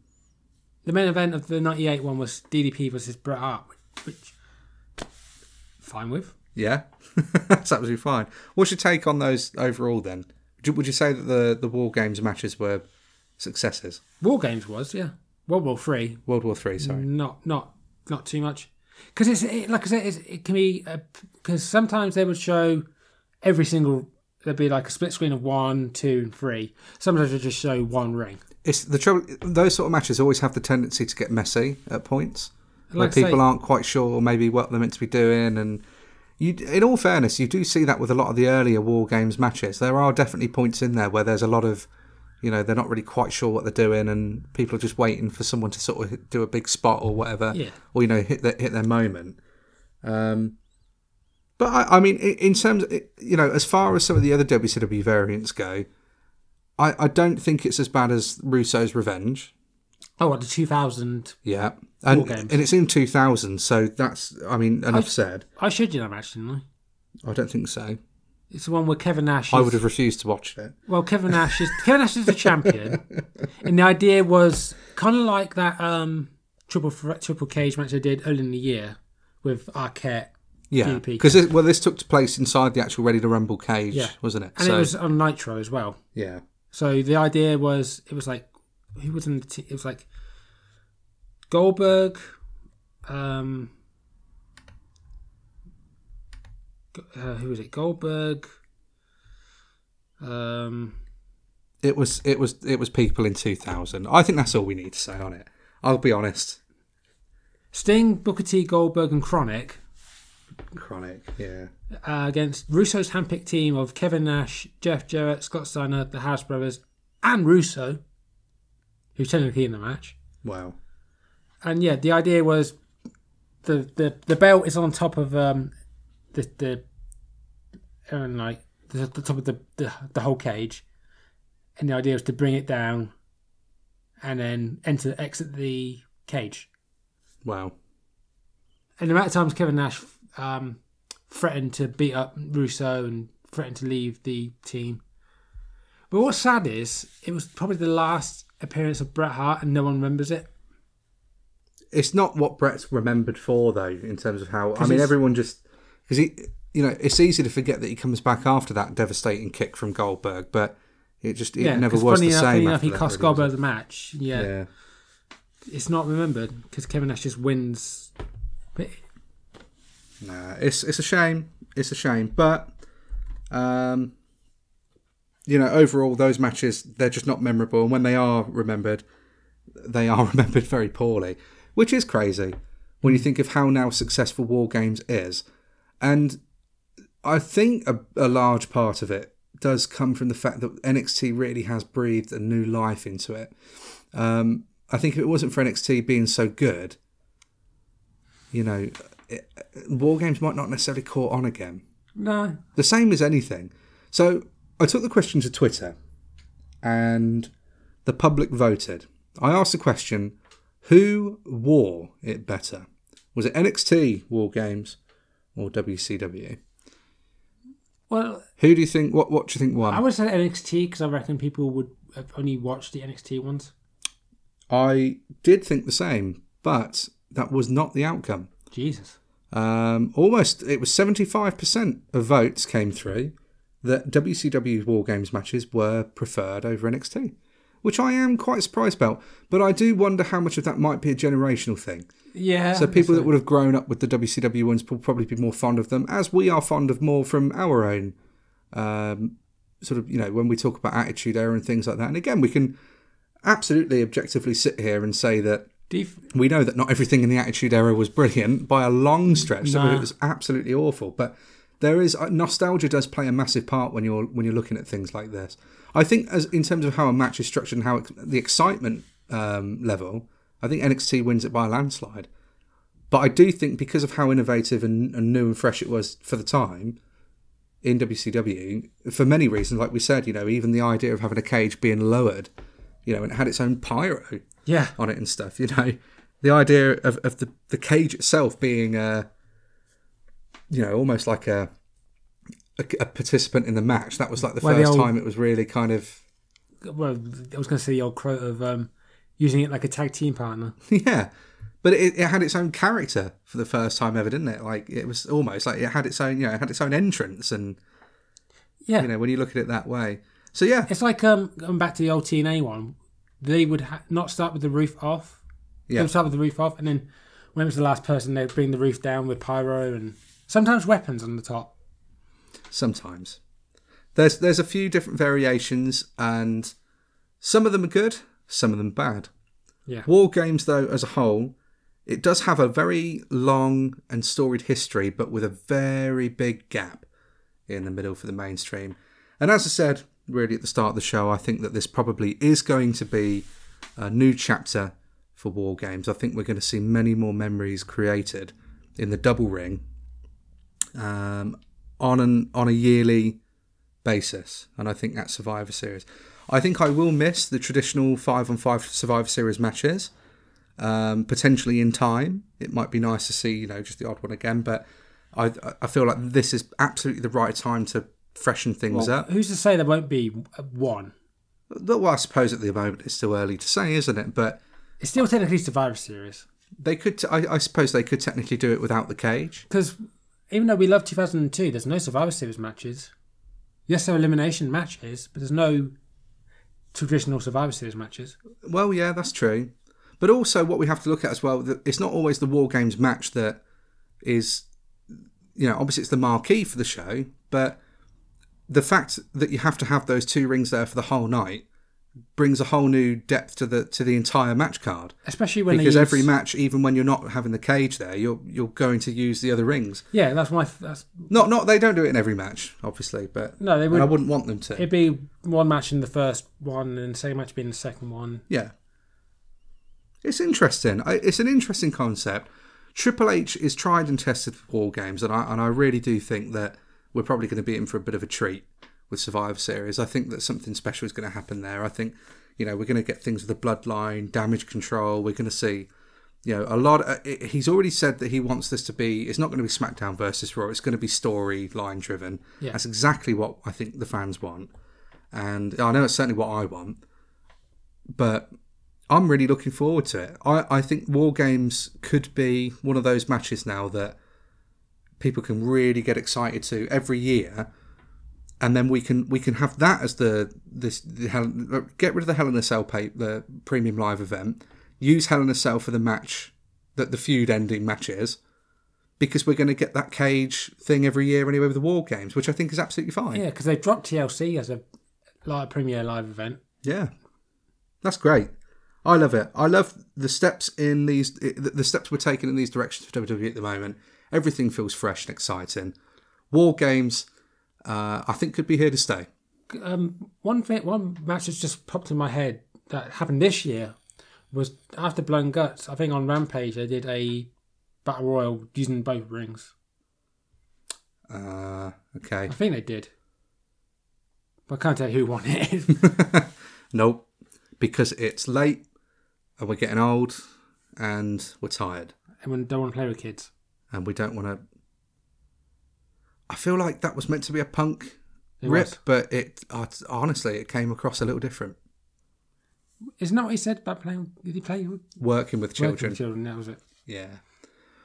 The main event of the '98 one was DDP versus Bret Hart, which fine with. Yeah, [LAUGHS] that's absolutely fine. What's your take on those overall? Then, would you, would you say that the the War Games matches were successes? War Games was yeah. World War Three, World War Three, sorry. not not not too much, because it's it, like I said, it's, it can be because sometimes they would show every single. There'd be like a split screen of one, two, and three. Sometimes they just show one ring. It's the trouble. Those sort of matches always have the tendency to get messy at points, where Like say- people aren't quite sure maybe what they're meant to be doing. And you, in all fairness, you do see that with a lot of the earlier War Games matches. There are definitely points in there where there's a lot of, you know, they're not really quite sure what they're doing, and people are just waiting for someone to sort of do a big spot or whatever, Yeah. or you know, hit their, hit their moment. Um, but I, I mean, in terms, you know, as far as some of the other WCW variants go, I, I don't think it's as bad as Russo's Revenge. Oh, what the 2000? Yeah, and and it's in 2000, so that's I mean enough said. I showed you that match, didn't I? I don't think so. It's the one where Kevin Nash. Is, I would have refused to watch it. Well, Kevin Nash is Kevin Nash is the champion, [LAUGHS] and the idea was kind of like that um, triple triple cage match I did early in the year with Arquette, Yeah, because well, this took place inside the actual Ready to Rumble cage, Yeah. wasn't it? and it was on Nitro as well. yeah, So the idea was it was like who was in the team? It was like Goldberg, um, uh, who was it? Goldberg. Um, it was it was it was people in 2000. I think that's all we need to say on it. I'll be honest. Sting, Booker T, Goldberg, and Kronik Kronik, yeah, uh, against Russo's handpicked team of Kevin Nash, Jeff Jarrett, Scott Steiner, the Harris Brothers, and Russo, who's technically in the match. wow, And yeah, the idea was the the, the belt is on top of um the the and like the, the top of the, the the whole cage, and the idea was to bring it down, and then enter exit the cage. wow. And the amount of times Kevin Nash um, threatened to beat up Russo and threatened to leave the team. But what's sad is it was probably the last appearance of Bret Hart, and no one remembers it. It's not what Bret's remembered for though, in terms of how. I mean, everyone just because he, you know, it's easy to forget that he comes back after that devastating kick from Goldberg, but it just it yeah, never was the enough, same. funny enough, he cost Goldberg the match. Yeah, Yeah. it's not remembered because Kevin Nash just wins. Nah, it's it's a shame. It's a shame, but um, you know, overall, those matches they're just not memorable, and when they are remembered, they are [LAUGHS] remembered very poorly, which is crazy when you think of how now successful War Games is, and I think a, a large part of it does come from the fact that NXT really has breathed a new life into it. Um, I think if it wasn't for NXT being so good, you know, it, war games might not necessarily caught on again. No. The same as anything. So I took the question to Twitter, and the public voted. I asked the question: Who wore it better? Was it NXT War Games or WCW? Well, Who do you think? What What do you think won? I would say NXT because I reckon people would have only watch the NXT ones. I did think the same, but that was not the outcome. Jesus. Um, almost, it was 75% of votes came through that WCW War Games matches were preferred over NXT, which I am quite surprised about. But I do wonder how much of that might be a generational thing. Yeah. So people that would have grown up with the WCW ones will probably be more fond of them, as we are fond of more from our own um, sort of, you know, when we talk about Attitude Era and things like that. And again, we can absolutely objectively sit here and say that You, we know that not everything in the Attitude Era was brilliant by a long stretch. Some of it was absolutely awful, but there is uh, nostalgia does play a massive part when you're when you're looking at things like this. I think as in terms of how a match is structured and how it, the excitement um, level, I think NXT wins it by a landslide. But I do think because of how innovative and, and new and fresh it was for the time in WCW, for many reasons, like we said, you know, even the idea of having a cage being lowered, you know, and it had its own pyro yeah. on it and stuff. You know, the idea of, of the, the cage itself being a, you know, almost like a, a a participant in the match. That was like the Well, the first old- time it was really kind of Well, I was going to say the old quote of um, using it like a tag team partner. [LAUGHS] yeah. But it, it had its own character for the first time ever, didn't it? Like it was almost like it had its own, you know, it had its own entrance, and Yeah. you know, when you look at it that way. So yeah, It's like um, going back to the old TNA one. They would ha- not start with the roof off. They Yeah. would start with the roof off, and then when it was the last person, they'd bring the roof down with pyro and sometimes weapons on the top. sometimes there's there's a few different variations, and some of them are good, some of them bad. Yeah. War games, though, as a whole, it does have a very long and storied history, but with a very big gap in the middle for the mainstream. And as I said, really at the start of the show, I think that this probably is going to be a new chapter for war games. I think we're going to see many more memories created in the double ring um, on an on a yearly basis, and I think that's Survivor Series. I think I will miss the traditional five on five Survivor Series matches. Um, potentially in time, it might be nice to see you know just the odd one again, but I I feel like this is absolutely the right time to freshen things Well, up. who's to say there won't be one? Well, I suppose at the moment it's still early to say, isn't it? But It's still technically Survivor Series they could. T- I, I suppose they could technically do it without the cage. because even though we love 2002, there's no Survivor Series matches. Yes, there are elimination matches, but there's no traditional Survivor Series matches. Well, yeah, that's true. But also, what we have to look at as well, that it's not always the War Games match that is, you know, obviously it's the marquee for the show, but the fact that you have to have those two rings there for the whole night brings a whole new depth to the to the entire match card. Especially when Because use, every match, even when you're not having the cage there, you're you're going to use the other rings. yeah, that's my that's Not not they don't do it in every match, obviously, but no, they would I would. wouldn't want them to. It'd be one match in the first one, and the second match being the second one. Yeah. It's interesting. I, it's an interesting concept. Triple H is tried and tested for war games, and I and I really do think that we're probably going to be in for a bit of a treat with Survivor Series. I think that something special is going to happen there. I think you know we're going to get things with the bloodline, damage control. We're going to see you know a lot. Of, uh, he's already said that he wants this to be. It's not going to be SmackDown versus Raw. It's going to be storyline driven. Yeah. That's exactly what I think the fans want, and I know it's certainly what I want. But I'm really looking forward to it. I, I think War Games could be one of those matches now that people can really get excited to every year, and then we can we can have that as the this the get rid of the Hell in a Cell pay, the premium live event, use Hell in a Cell for the match that the feud ending match is, because we're going to get that cage thing every year anyway with the War Games, which I think is absolutely fine. Yeah, because they dropped TLC as a live premiere live event. Yeah, that's great. I love it. I love the steps in these, the the steps we're taking in these directions for WWE at the moment. Everything feels fresh and exciting. War games, uh, I think, could be here to stay. Um, one thing, one match that's just popped in my head that happened this year was after Blown Guts. I think on Rampage they did a battle royal using both rings. Uh, okay. I think they did. But I can't tell you who won it. [LAUGHS] [LAUGHS] Nope. Because it's late and we're getting old and we're tired and we don't want to play with kids. And we don't want to. I feel like that was meant to be a punk It rip, was. but it uh, honestly it came across a little different. Isn't that what he said about playing? Did he play Working with working children. with children? That was it. Yeah.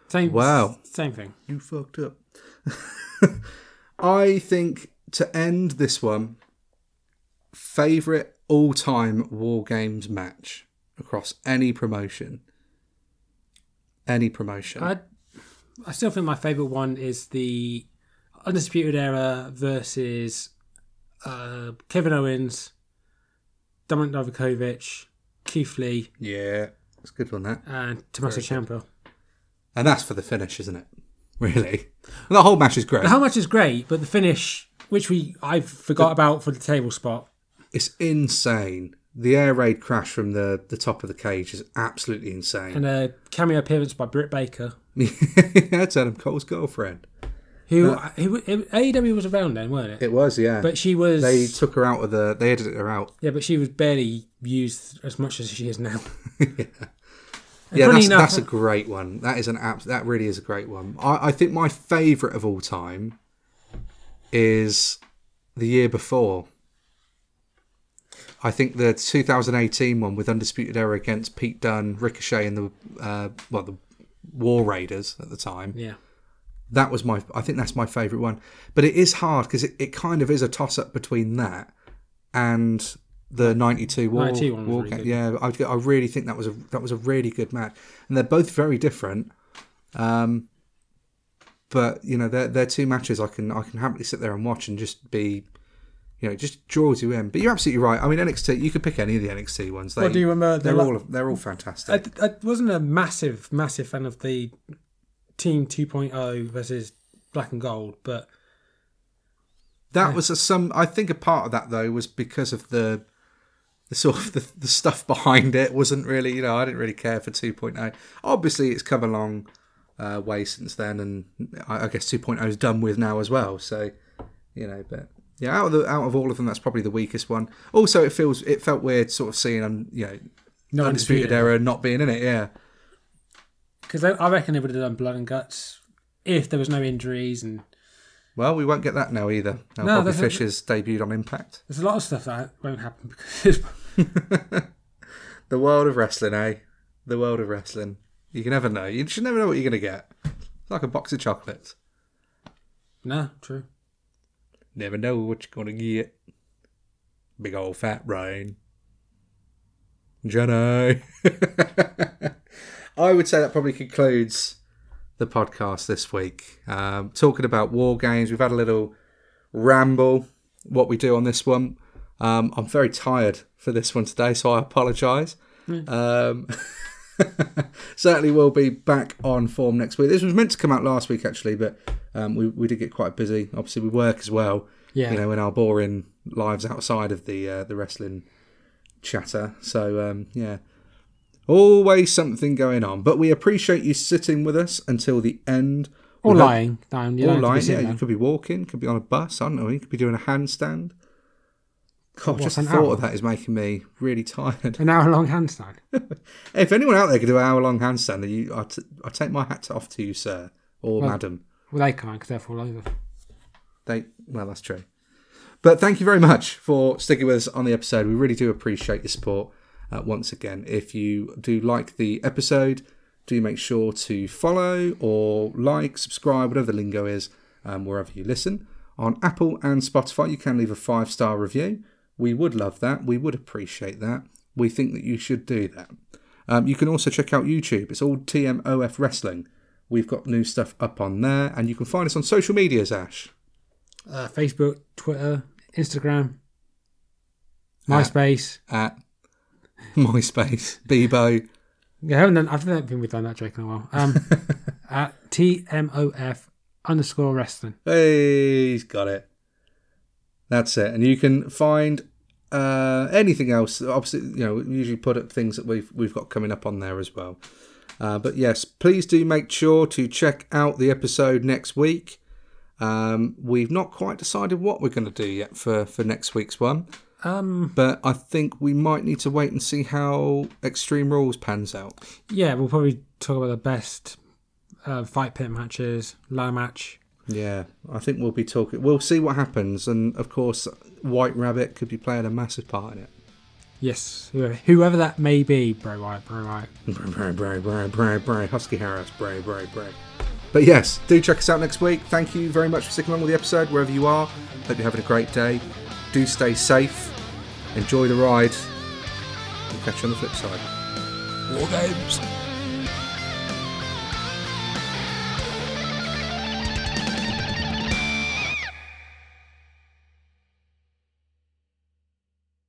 Same. Wow. Same thing. You fucked up. [LAUGHS] I think to end this one, favourite all time War Games match across any promotion. Any promotion. I I still think my favourite one is the Undisputed Era versus uh, Kevin Owens, Dominic Novakovic, Keith Lee, yeah, it's a good one, that. and Tommaso Ciampa. And that's for the finish, isn't it? Really? The whole match is great. The whole match is great, but the finish, which we I forgot about for the table spot, It's insane. The air raid crash from the, the top of the cage is absolutely insane. and a cameo appearance by Britt Baker, [LAUGHS] That's Adam Cole's girlfriend. who, who AEW was around then, weren't it? It was, yeah. But she was they took her out of the. They edited her out. yeah, but she was barely used as much as she is now. [LAUGHS] Yeah, funny that's, enough- that's a uh, great one. That is an app. That really is a great one. I, I think my favourite of all time is the year before. I think the 2018 one with Undisputed Era against Pete Dunne, Ricochet, and the uh, well the War Raiders at the time. Yeah, That was my. I think that's my favourite one. But it is hard because it, it kind of is a toss up between that and the 92 war, 92 one war really. Yeah, I, I really think that was a that was a really good match, and they're both very different. Um, but you know, they're they're two matches I can I can happily sit there and watch and just be, you know, just draws you in. But you're absolutely right. I mean, NXT. You could pick any of the NXT ones. They, What do you remember the They're all they're all fantastic. I, I wasn't a massive, massive fan of the Team 2.0 versus Black and Gold, but That was a, some. I think a part of that though was because of the the sort of the, the stuff behind it wasn't really. You know, I didn't really care for 2.0. Obviously, it's come a long uh, way since then, and I, I guess 2.0 is done with now as well. So, you know, but yeah, out of the out of all of them, that's probably the weakest one. Also, it feels it felt weird sort of seeing um, you know no undisputed era not being in it. Yeah, Because I, I reckon they would have done Blood and Guts if there was no injuries, and well, we won't get that now either. Now No, Bobby has debuted on Impact. there's a lot of stuff that won't happen because [LAUGHS] The world of wrestling, eh? The world of wrestling. You can never know. You should never know what you're going to get. It's like a box of chocolates. no, true. Never know what you're going to get. Big old fat brain. Jenny. [LAUGHS] I would say that probably concludes the podcast this week. Um, talking about war games, we've had a little ramble. What we do on this one. Um, I'm very tired for this one today, so I apologise. Um, [LAUGHS] [LAUGHS] certainly will be back on form next week. This was meant to come out last week actually, but um, we we did get quite busy. Obviously, we work as well. Yeah. You know, in our boring lives outside of the uh, the wrestling chatter. So um, yeah, always something going on. But we appreciate you sitting with us until the end. Or lying down. Or don't have to be lying, yeah. You could be walking, could be on a bus. I don't know. You could be doing a handstand. God, just the thought hour? of that is making me really tired. An hour long handstand. [LAUGHS] if anyone out there could do an hour long handstand, you, I, t- I take my hat off to you, sir or Well- madam. Well, they can't because they're fall over. They well, that's true. But thank you very much for sticking with us on the episode. We really do appreciate your support. Uh, once again, if you do like the episode, do make sure to follow or like, subscribe, whatever the lingo is, um, wherever you listen. On Apple and Spotify, you can leave a five star review. We would love that. We would appreciate that. We think that you should do that. Um, you can also check out YouTube. It's all TMOF Wrestling. We've got new stuff up on there, and you can find us on social medias, Ash. Uh, Facebook, Twitter, Instagram, MySpace. at [LAUGHS] MySpace, Bebo. Yeah, I haven't done, I don't think we've done that joke in a while. Um, [LAUGHS] at TMOF underscore wrestling. Hey, he's got it. That's it. And you can find uh, anything else. Obviously, you know, we usually put up things that we've we've got coming up on there as well. Uh, but yes, please do make sure to check out the episode next week. Um, we've not quite decided what we're going to do yet for, for next week's one, Um, but I think we might need to wait and see how Extreme Rules pans out. yeah, we'll probably talk about the best uh, fight pit matches, ladder match. Yeah, I think we'll be talking. We'll see what happens, and of course, White Rabbit could be playing a massive part in it. Yes, whoever, whoever that may be, Bray Wyatt, Bray Wyatt. [LAUGHS] Bray, Bray, Bray, Bray, Bray, Husky Harris, Bray, Bray, Bray. But yes, do check us out next week. Thank you very much for sticking along with the episode, wherever you are. Hope you're having a great day. Do stay safe. Enjoy the ride. We'll catch you on the flip side. War games.